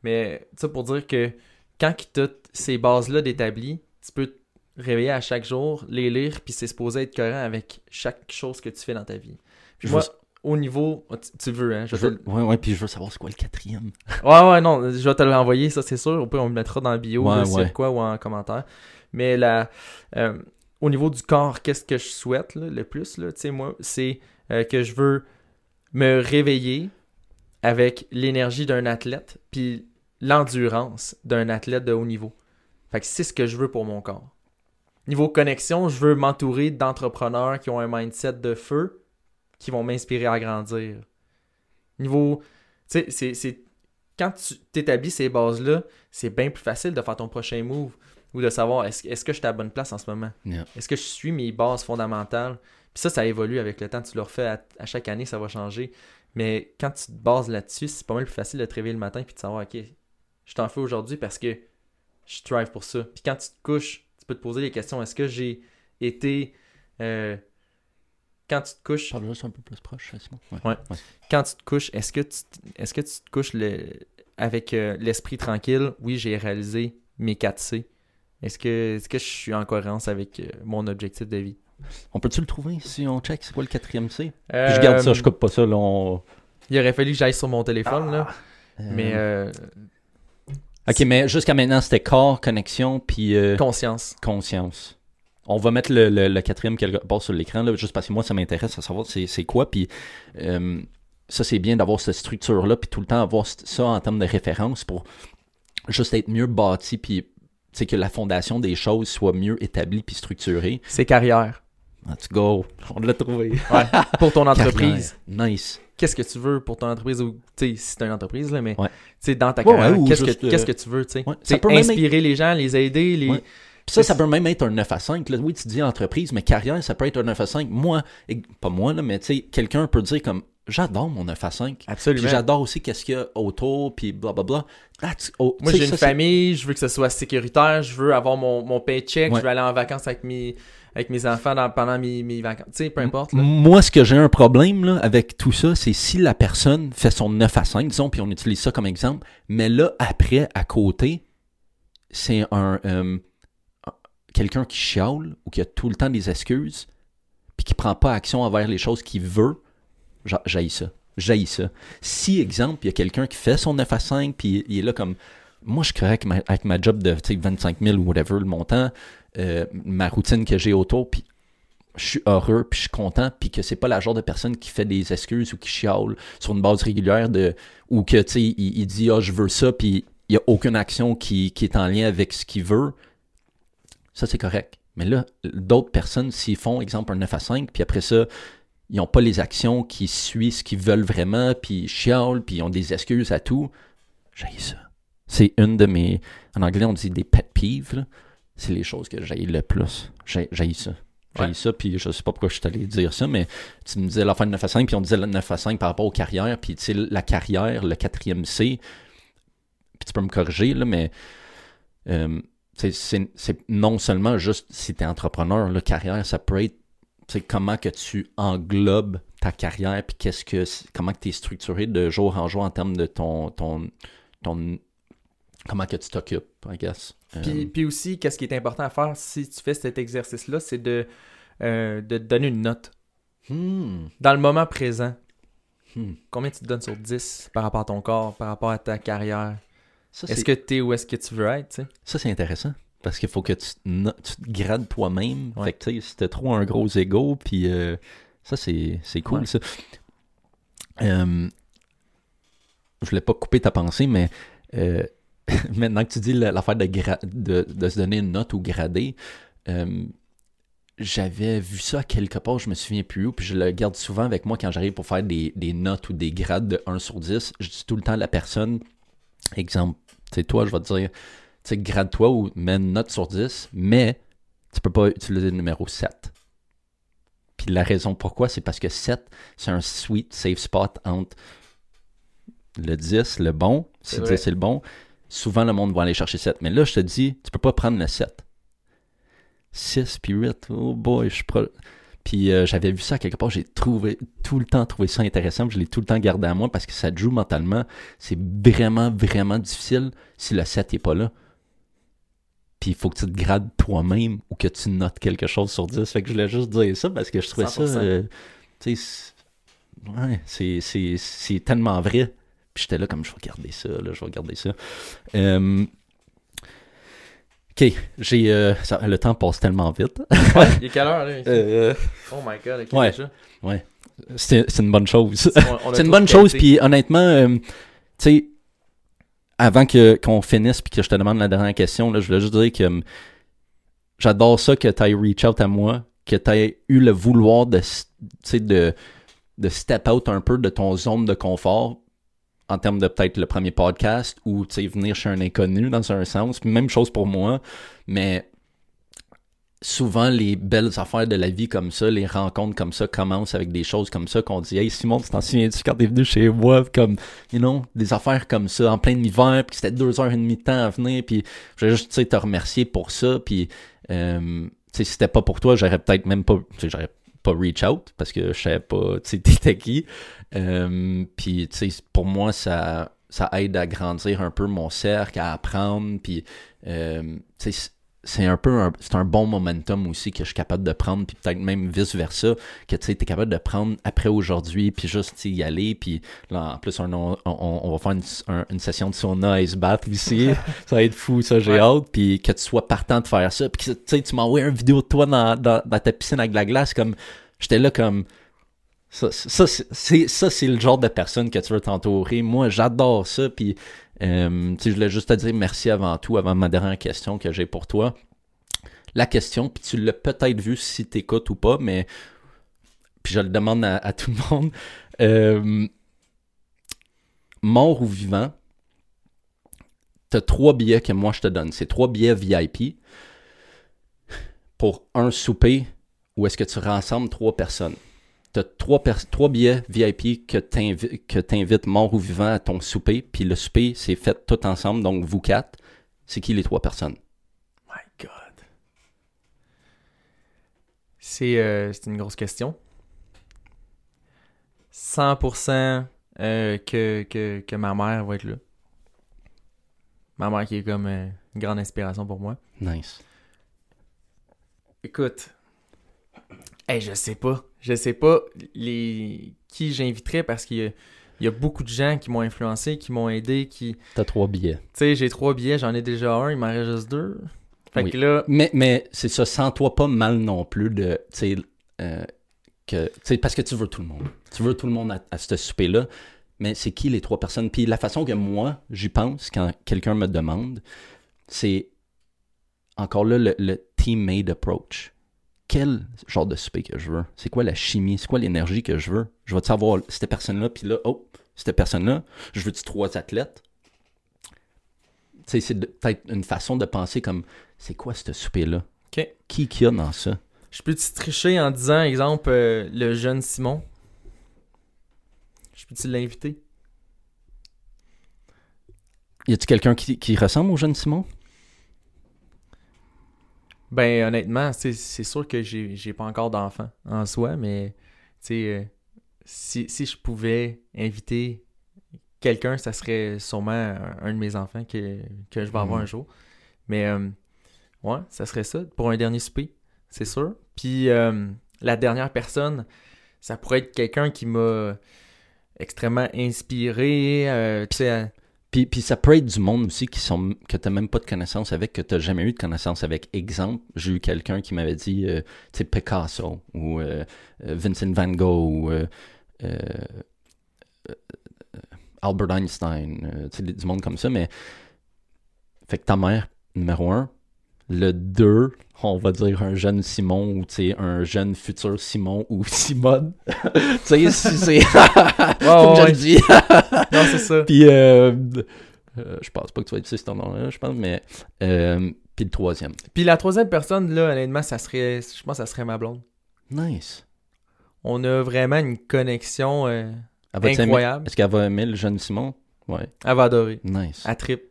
Mais ça pour dire que quand tu as ces bases-là d'établi, tu peux te réveiller à chaque jour, les lire, puis c'est supposé être cohérent avec chaque chose que tu fais dans ta vie. Puis Je moi, veux- au niveau. oh, Tu, veux, hein? Je veux- ouais, ouais, puis je veux savoir c'est quoi le quatrième. Ouais, ouais, non, je vais te l'envoyer, ça c'est sûr. Au pire, on le mettra dans la bio, Ouais, quoi, ou en commentaire. Mais la, euh, au niveau du corps, qu'est-ce que je souhaite là, le plus, tu sais, moi, c'est euh, que je veux me réveiller avec l'énergie d'un athlète, puis l'endurance d'un athlète de haut niveau. Fait que c'est ce que je veux pour mon corps. Niveau connexion, je veux m'entourer d'entrepreneurs qui ont un mindset de feu, qui vont m'inspirer à grandir. Niveau, tu sais, c'est- quand tu t'établis ces bases-là, c'est bien plus facile de faire ton prochain move ou de savoir est-ce est-ce que je suis à la bonne place en ce moment? Yeah. Est-ce que je suis mes bases fondamentales? Puis ça, ça évolue avec le temps. Tu le refais à, à chaque année, ça va changer. Mais quand tu te bases là-dessus, c'est pas mal plus facile de te réveiller le matin puis de savoir, OK, je t'en fais aujourd'hui parce que je strive pour ça. Puis quand tu te couches, tu peux te poser les questions. Est-ce que j'ai été... euh, quand tu te couches, Parle juste un peu plus proche, Simon. Ouais. Ouais. quand tu te couches, est-ce que tu, est-ce que tu te couches le, avec euh, l'esprit tranquille? Oui, j'ai réalisé mes 4 C. Est-ce que, est-ce que je suis en cohérence avec euh, mon objectif de vie? On peut-tu le trouver si on check c'est quoi le quatrième C? Puis je garde ça, Euh, je coupe pas ça. Là, on- Il aurait fallu que j'aille sur mon téléphone, là. Euh, Mais euh, Ok, mais jusqu'à maintenant, c'était corps, connexion, puis euh, conscience. conscience. On va mettre le, le- le quatrième quelque part sur l'écran, là, juste parce que moi, ça m'intéresse à savoir c'est c'est quoi. Puis euh, ça, c'est bien d'avoir cette structure-là, puis tout le temps avoir ça en termes de référence pour juste être mieux bâti, puis que la fondation des choses soit mieux établie puis structurée. C'est carrière. Let's go. On l'a trouvé. Pour ton entreprise. Carrière. Nice. Qu'est-ce que tu veux pour ton entreprise ou tu sais si c'est une entreprise là mais Ouais. tu sais dans ta Ouais, carrière ouais, ou qu'est-ce que euh, qu'est-ce que tu veux tu sais? Ouais. Ça peut même inspirer les gens les aider les Ouais. Ça, ça peut même être un 9 à 5. Là. Oui, tu dis entreprise, mais carrière, ça peut être un 9 à 5. Moi, et- pas moi, là, mais tu sais, quelqu'un peut dire comme j'adore mon 9 à 5. Puis absolument j'adore aussi qu'est-ce qu'il y a autour, puis blablabla. That's- oh, moi j'ai une famille je veux que ce soit sécuritaire je veux avoir mon, mon paycheck Ouais. je veux aller en vacances avec mes avec mes enfants dans- pendant mes, mes vacances tu sais peu importe là. Moi, ce que j'ai un problème là, avec tout ça, c'est si la personne fait son 9 à 5, disons, puis on utilise ça comme exemple, mais là, après, à côté, c'est un euh, quelqu'un qui chiale ou qui a tout le temps des excuses, puis qui prend pas action envers les choses qu'il veut, j'a- j'haïs ça. J'haïs ça. Si, exemple, il y a quelqu'un qui fait son 9 à 5, puis il est là comme. Moi, je correct avec ma, avec ma job de tu sais, 25 000 ou whatever, le montant, euh, ma routine que j'ai autour, puis je suis heureux, puis je suis content, puis que c'est pas la genre de personne qui fait des excuses ou qui chiale sur une base régulière de ou que tu sais il, dit ah je veux ça, puis il y a aucune action qui est en lien avec ce qu'il veut. Ça c'est correct. Mais là, d'autres personnes s'ils font exemple un 9 à 5, puis après ça ils n'ont pas les actions qui suivent ce qu'ils veulent vraiment, puis ils chialent, puis ils ont des excuses à tout. J'ai ça. C'est une de mes. En anglais, on dit des pet peeves. C'est les choses que j'ai le plus. J'ai ça. J'ai Ouais. ça, puis je sais pas pourquoi je suis allé dire ça, mais tu me disais la fin de 9 à 5, puis on disait le 9 à 5 par rapport aux carrières, puis tu sais, la carrière, le quatrième C, puis tu peux me corriger, là, mais euh, c'est- c'est c'est non seulement juste si tu es entrepreneur, la carrière, ça peut être comment que tu englobes ta carrière, puis qu'est-ce que comment que tu es structuré de jour en jour en termes de ton ton ton comment que tu t'occupes, I guess. Euh, Puis, puis aussi, qu'est-ce qui est important à faire si tu fais cet exercice-là, c'est de, euh, de te donner une note. hmm, Dans le moment présent, hmm. combien tu te donnes sur 10 par rapport à ton corps, par rapport à ta carrière? Est-ce que tu es où est-ce que tu veux être? Ça, c'est intéressant. Parce qu'il faut que tu, te no- tu te grades toi-même. Ouais. Fait que, tu sais, si t'as trop un gros ego, puis euh, ça, c'est c'est cool, Ouais. ça. Euh, je voulais pas couper ta pensée, mais euh, maintenant que tu dis la- l'affaire de, gra- de, de se donner une note ou grader, j'avais vu ça quelque part, je me souviens plus où, puis je le garde souvent avec moi quand j'arrive pour faire des, des notes ou des grades de 1 sur 10. Je dis tout le temps à la personne, exemple, tu sais, toi, je vais te dire, tu sais, grade-toi ou mets une note sur 10, mais tu peux pas utiliser le numéro 7. Puis la raison pourquoi, c'est parce que 7, c'est un sweet safe spot entre le 10, le bon, si C'est 10 vrai. c'est le bon, souvent le monde va aller chercher 7. Mais là, je te dis, tu peux pas prendre le 7. 6 puis 8, oh boy, je suis Puis euh, j'avais vu ça quelque part, j'ai trouvé tout le temps trouvé ça intéressant, puis je l'ai tout le temps gardé à moi parce que ça te joue mentalement. C'est vraiment, vraiment difficile si le 7 n'est pas là. Puis il faut que tu te grades toi-même ou que tu notes quelque chose sur 10. Fait que je voulais juste dire ça parce que je trouvais ça. 100%. euh, tu sais, c'est- tellement vrai. Puis j'étais là comme je vais garder ça, là, je vais garder ça. Euh, ok, j'ai. euh, ça- le temps passe tellement vite. Ouais, il est quelle heure, là? ici? Euh, Oh my god, ok, ouais. déjà. c'est c'est une bonne chose. On- on a C'est une tous bonne chose, qualité. puis honnêtement, euh, tu sais, avant que qu'on finisse puis que je te demande la dernière question, là, je voulais juste dire que hum, j'adore ça que tu aies reach out à moi, que tu aies eu le vouloir de, s- tu sais, de, de step out un peu de ton zone de confort en termes de peut-être le premier podcast ou venir chez un inconnu dans un sens. Même chose pour moi, mais souvent les belles affaires de la vie comme ça, les rencontres comme ça commencent avec des choses comme ça qu'on dit Hey Simon, tu t'en souviens-tu quand t'es venu chez moi? Comme, you know, des affaires comme ça en plein hiver, puis c'était deux heures et demie de temps à venir, puis je voulais juste te remercier pour ça, puis euh, si c'était pas pour toi, j'aurais peut-être même pas, pas reach out parce que je savais pas, tu sais, t'étais qui. Euh, puis tu sais, pour moi, ça, aide à grandir un peu mon cercle, à apprendre, puis euh, tu sais, c'est un peu un, c'est un bon momentum aussi que je suis capable de prendre puis peut-être même vice versa que tu sais t'es capable de prendre après aujourd'hui puis juste y aller puis là en plus on, on, on va faire une, un- une session de sauna ice bath ici ça va être fou ça j'ai Ouais. hâte puis que tu sois partant de faire ça puis que tu sais tu m'as envoyé une vidéo de toi dans, dans, dans ta piscine avec de la glace comme j'étais là comme ça, ça, c'est- c'est ça c'est le genre de personne que tu veux t'entourer moi j'adore ça puis euh, je voulais juste te dire merci avant tout, avant ma dernière question que j'ai pour toi. La question, puis tu l'as peut-être vu si tu écoutes ou pas, mais puis je le demande à, tout le monde. Euh, mort ou vivant, tu as trois billets que moi je te donne. C'est trois billets VIP pour un souper où est-ce que tu rassembles trois personnes. Tu as trois, trois billets VIP que t'invi- que t'invites mort ou vivant à ton souper, puis le souper, c'est fait tout ensemble, donc vous quatre. C'est qui les trois personnes? My God. C'est euh, une grosse question. 100% euh, que, que, que ma mère va être là. Ma mère qui est comme euh, une grande inspiration pour moi. Nice. Écoute, hey, je sais pas. Je sais pas les qui j'inviterais parce qu'il y a, il y a beaucoup de gens qui m'ont influencé, qui m'ont aidé, qui... Tu T'as trois billets. sais, j'ai trois billets, j'en ai déjà un, il m'en reste juste deux. Fait Oui. que là, Mais, mais c'est ça, sens-toi pas mal non plus de. Tu sais, euh, que, tu sais, parce que tu veux tout le monde. Tu veux tout le monde à, à ce souper-là. Mais c'est qui les trois personnes? Puis la façon que moi, j'y pense quand quelqu'un me demande, c'est encore là le, le team-made approach. Quel genre de souper que je veux? C'est quoi la chimie? C'est quoi l'énergie que je veux? Je vais savoir cette personne-là, puis là, oh, cette personne-là, je veux-tu trois athlètes? Tu sais, c'est peut-être une façon de penser comme, c'est quoi ce souper-là? OK. Qui qu'il y a dans ça? Je peux-tu tricher en disant, exemple, euh, le jeune Simon? Je peux-tu l'inviter? Y a-tu quelqu'un qui, qui ressemble au jeune Simon? Ben, honnêtement, c'est sûr que j'ai j'ai pas encore d'enfant en soi, mais, tu sais, euh, si, si je pouvais inviter quelqu'un, ça serait sûrement un, de mes enfants que, que je vais avoir Mhm. un jour. Mais, euh, ouais, ça serait ça, pour un dernier souper, c'est sûr. Puis, euh, la dernière personne, ça pourrait être quelqu'un qui m'a extrêmement inspiré, euh, tu sais, Puis, puis ça peut être du monde aussi qui sont, que tu même pas de connaissance avec, que tu jamais eu de connaissance avec. Exemple, j'ai eu quelqu'un qui m'avait dit, euh, tu sais, Picasso ou euh, euh, Vincent Van Gogh ou euh, euh, Albert Einstein, tu sais, du monde comme ça, mais fait que ta mère, numéro un, le deux, on va dire un jeune Simon ou un jeune futur Simon ou Simone. tu sais, si c'est. Que je le non, c'est ça. Puis, euh, euh, je pense pas que tu vas utiliser ce nom-là, je pense, mais. Euh, puis le troisième. Puis la troisième personne, là, honnêtement, ça serait, je pense que ça serait ma blonde. Nice. On a vraiment une connexion euh, incroyable. Est-ce qu'elle va aimer le jeune Simon? Ouais. Elle va adorer. Nice. Elle trip.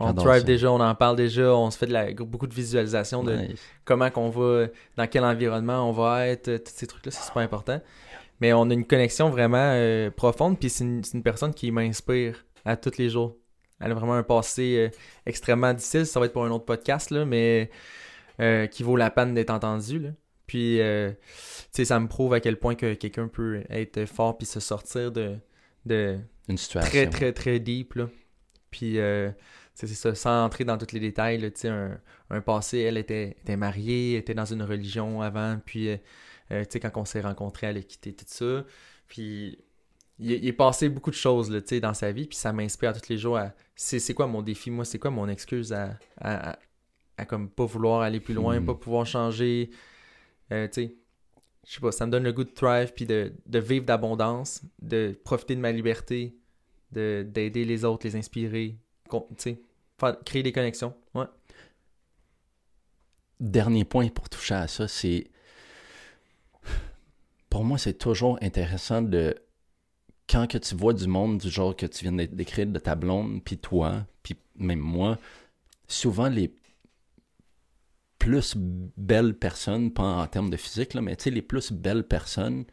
On drive déjà, on en parle déjà, on se fait de la, beaucoup de visualisation de Nice. comment qu'on va, dans quel environnement on va être, euh, tous ces trucs-là, c'est super important. Mais on a une connexion vraiment euh, profonde, puis c'est une, personne qui m'inspire à tous les jours. Elle a vraiment un passé euh, extrêmement difficile, ça va être pour un autre podcast, là, mais euh, qui vaut la peine d'être entendu. Là. Puis, tu sais, ça me prouve à quel point que quelqu'un peut être fort puis se sortir de, de Une situation. très, très, très deep. Là. Puis, euh, c'est ça, sans entrer dans tous les détails, là, tu sais, un, un passé, elle était, était mariée, était dans une religion avant, puis, euh, euh, tu sais, quand on s'est rencontrés, elle a quitté tout ça. Puis, il, il est passé beaucoup de choses, là, tu sais, dans sa vie, puis ça m'inspire tous les jours à, c'est quoi mon défi, moi, c'est quoi mon excuse à, à, à, à comme pas vouloir aller plus loin, Hmm. pas pouvoir changer, euh, tu sais, je sais pas, ça me donne le goût de thrive, puis de, de vivre d'abondance, de profiter de ma liberté, de d'aider les autres, les inspirer, tu sais, faire- créer des connexions. Ouais. Dernier point pour toucher à ça, c'est. Pour moi, c'est toujours intéressant de. Quand que tu vois du monde du genre que tu viens décrire de ta blonde, puis toi, puis même moi, souvent les plus belles personnes, pas en termes de physique, là, mais tu sais, les plus belles personnes,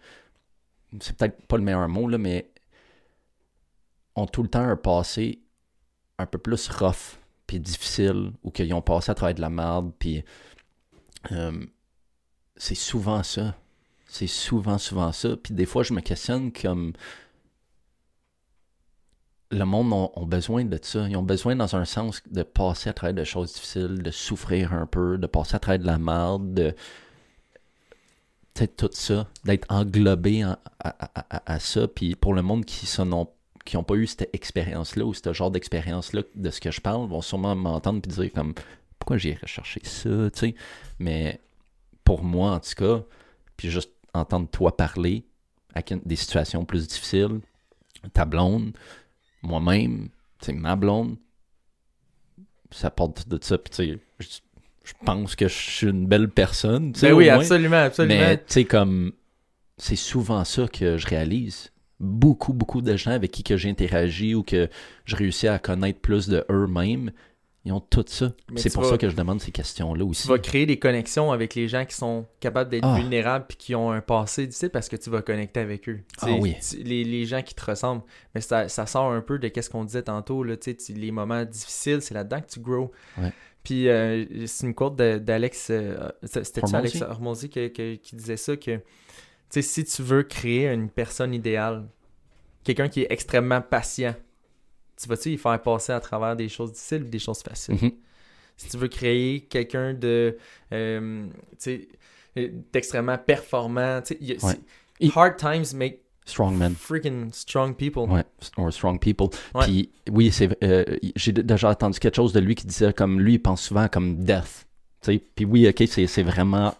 c'est peut-être pas le meilleur mot, là, mais ont tout le temps un passé un peu plus rough, puis difficiles, ou qu'ils ont passé à travers de la merde, puis euh, c'est souvent ça. C'est souvent, souvent ça. Puis des fois, je me questionne comme le monde a, besoin de ça. Ils ont besoin, dans un sens, de passer à travers de choses difficiles, de souffrir un peu, de passer à travers de la merde, de. Peut-être tout ça, d'être englobé à, ça. Puis pour le monde qui n'ont qui pas eu cette expérience-là ou ce genre d'expérience-là de ce que je parle, vont sûrement m'entendre et dire comme pourquoi j'ai recherché ça, tu sais? Mais pour moi, en tout cas, puis juste entendre toi parler avec des situations plus difficiles, ta blonde, moi-même, c'est ma blonde, ça porte de ça. Puis, je, je pense que je suis une belle personne. Ben oui, absolument, absolument. Mais, tu sais, comme, c'est souvent ça que je réalise. Beaucoup, beaucoup de gens avec qui que j'ai interagi ou que je réussis à connaître plus de eux-mêmes, ils ont tout ça. C'est pour ça que je demande ces questions-là aussi. Tu vas créer des connexions avec les gens qui sont capables d'être ah. vulnérables et qui ont un passé difficile parce que tu vas connecter avec eux. Ah oui. les, les, gens qui te ressemblent. Mais ça, ça sort un peu de ce qu'on disait tantôt. Là, les moments difficiles, c'est là-dedans que tu grows. Puis euh, c'est une quote d'Alex. Euh, c'était Alex Hormozy qui, qui, disait ça que si tu veux créer une personne idéale, quelqu'un qui est extrêmement patient, tu vas-tu y faire passer à travers des choses difficiles ou des choses faciles? Mm-hmm. Si tu veux créer quelqu'un de euh, d'extrêmement performant, hard times make strong men. Freaking strong people. Ouais, or strong people. Puis oui, c'est euh, j'ai déjà entendu quelque chose de lui qui disait comme lui, il pense souvent comme death. Puis oui, ok, c'est vraiment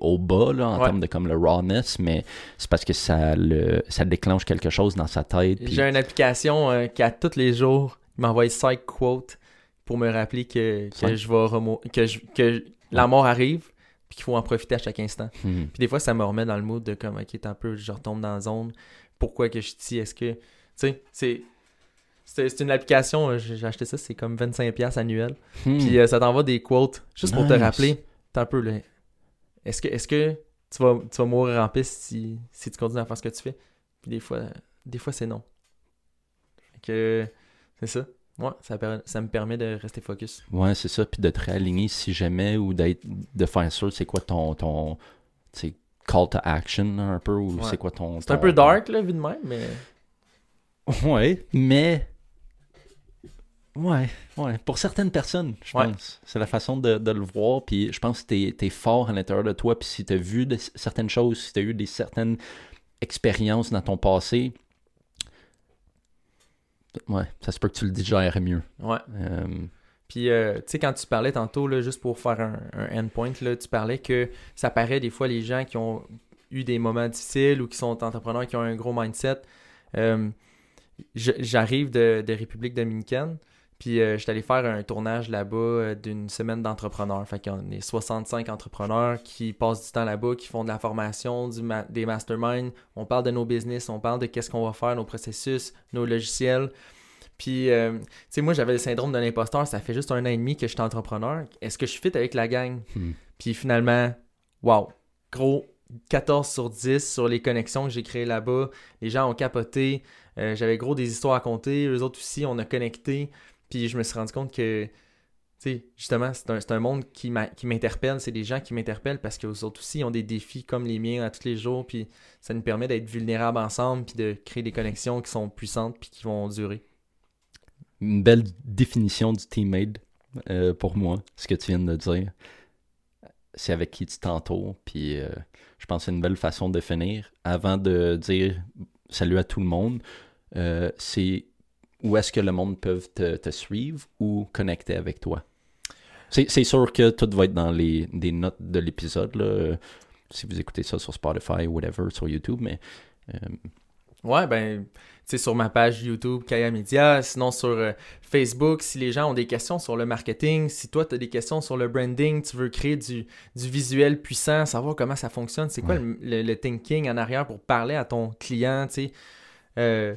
au bas là, en termes de comme le rawness, mais c'est parce que ça le ça déclenche quelque chose dans sa tête. J'ai une application euh, qui a tous les jours il m'envoie psych quote pour me rappeler que, que je vais que, je, que la mort arrive puis qu'il faut en profiter à chaque instant. Hmm. Puis des fois ça me remet dans le mood de comme ok un peu je retombe dans la zone. Pourquoi que je dis est-ce que tu sais c'est c'est une application, euh, j'ai acheté ça, c'est comme 25$ annuel. Hmm. Puis euh, ça t'envoie des quotes juste pour te rappeler. T'es un peu le, est-ce que, est que tu, vas, tu vas mourir en piste si, si tu continues à faire ce que tu fais? Puis des fois, des fois c'est non. que c'est ça. Ouais, ça, ça me permet de rester focus. Ouais, c'est ça. Puis de te réaligner si jamais ou d'être de faire sûr c'est quoi ton, ton call to action un peu ou c'est quoi ton. C'est un peu dark, là, vu de même, mais. Ouais, mais Ouais, ouais. Pour certaines personnes, je pense. C'est la façon de, le voir. Puis je pense que tu es, fort à l'intérieur de toi. Puis si tu as vu de, certaines choses, si tu as eu des certaines expériences dans ton passé, ouais, ça se peut que tu le digères mieux. Ouais. Euh, puis, euh, tu sais, quand tu parlais tantôt, là, juste pour faire un, endpoint, là, tu parlais que ça paraît des fois les gens qui ont eu des moments difficiles ou qui sont entrepreneurs, qui ont un gros mindset. Euh, j'arrive de, de République dominicaine. Puis euh, je suis allé faire un tournage là-bas euh, d'une semaine d'entrepreneurs. Fait qu'on est 65 entrepreneurs qui passent du temps là-bas, qui font de la formation, du des masterminds. On parle de nos business, on parle de qu'est-ce qu'on va faire, nos processus, nos logiciels. Puis, euh, tu sais, moi, j'avais le syndrome de l'imposteur. Ça fait juste un an et demi que je suis entrepreneur. Est-ce que je suis fit avec la gang? Hmm. Puis finalement, wow, gros 14 sur 10 sur les connexions que j'ai créées là-bas. Les gens ont capoté. j'avais gros des histoires à compter. Eux autres aussi, on a connecté. Puis je me suis rendu compte que, tu sais, justement, c'est un, un, monde qui m'interpelle. C'est des gens qui m'interpellent parce qu'eux autres aussi ont des défis comme les miens à tous les jours. Puis ça nous permet d'être vulnérables ensemble, puis de créer des connexions qui sont puissantes, puis qui vont durer. Une belle définition du teammate euh, pour moi, ce que tu viens de dire. C'est avec qui tu t'entoures, puis euh, je pense que c'est une belle façon de finir. Avant de dire salut à tout le monde, euh, c'est où est-ce que le monde peut te, suivre ou connecter avec toi? C'est sûr que tout va être dans les des notes de l'épisode, si vous écoutez ça sur Spotify ou whatever, sur YouTube, mais... Euh, ouais, ben, tu sais, sur ma page YouTube, Kaya Media, sinon sur euh, Facebook, si les gens ont des questions sur le marketing, si toi, tu as des questions sur le branding, tu veux créer du, visuel puissant, savoir comment ça fonctionne, c'est quoi le, thinking en arrière pour parler à ton client, tu sais... Euh,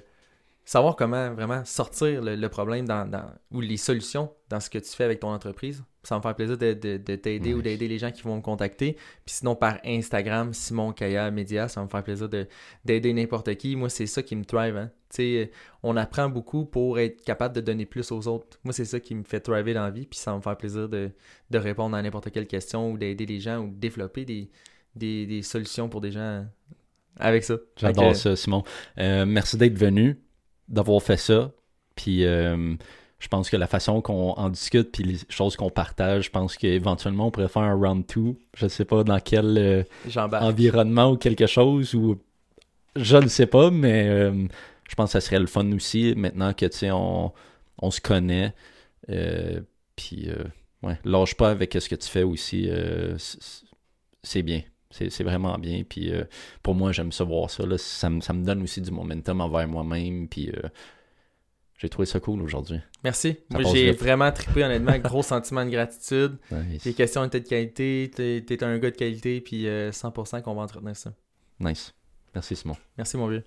savoir comment vraiment sortir le, le problème dans, dans- ou les solutions dans ce que tu fais avec ton entreprise. Ça va me faire plaisir de, de- de t'aider ou d'aider les gens qui vont me contacter. Puis sinon, par Instagram, Simon Kaya Média, ça va me faire plaisir de- d'aider n'importe qui. Moi, c'est ça qui me thrive. Hein. Tu sais, on apprend beaucoup pour être capable de donner plus aux autres. Moi, c'est ça qui me fait thriver dans la vie. Puis ça va me faire plaisir de, de répondre à n'importe quelle question ou d'aider les gens ou de développer des, des, des solutions pour des gens avec ça. J'adore ça, Simon. Euh, merci d'être venu, d'avoir fait ça. Puis euh, je pense que la façon qu'on en discute, puis les choses qu'on partage, je pense qu'éventuellement on pourrait faire un round 2. Je sais pas dans quel euh, environnement ou quelque chose, ou je ne sais pas, mais euh, je pense que ça serait le fun aussi, maintenant que tu sais, on, on se connaît. Puis ouais, lâche pas avec ce que tu fais aussi. c'est bien. C'est vraiment bien. Puis euh, pour moi, j'aime ça voir ça. Là. Ça, me, ça me donne aussi du momentum envers moi-même. Puis euh, j'ai trouvé ça cool aujourd'hui. Merci. Ça Moi, j'ai vraiment trippé, honnêtement. Gros sentiment de gratitude. Nice. Tes questions étaient de qualité. T'es t'es un gars de qualité. Puis euh, 100% qu'on va entretenir ça. Nice. Merci Simon. Merci, mon vieux.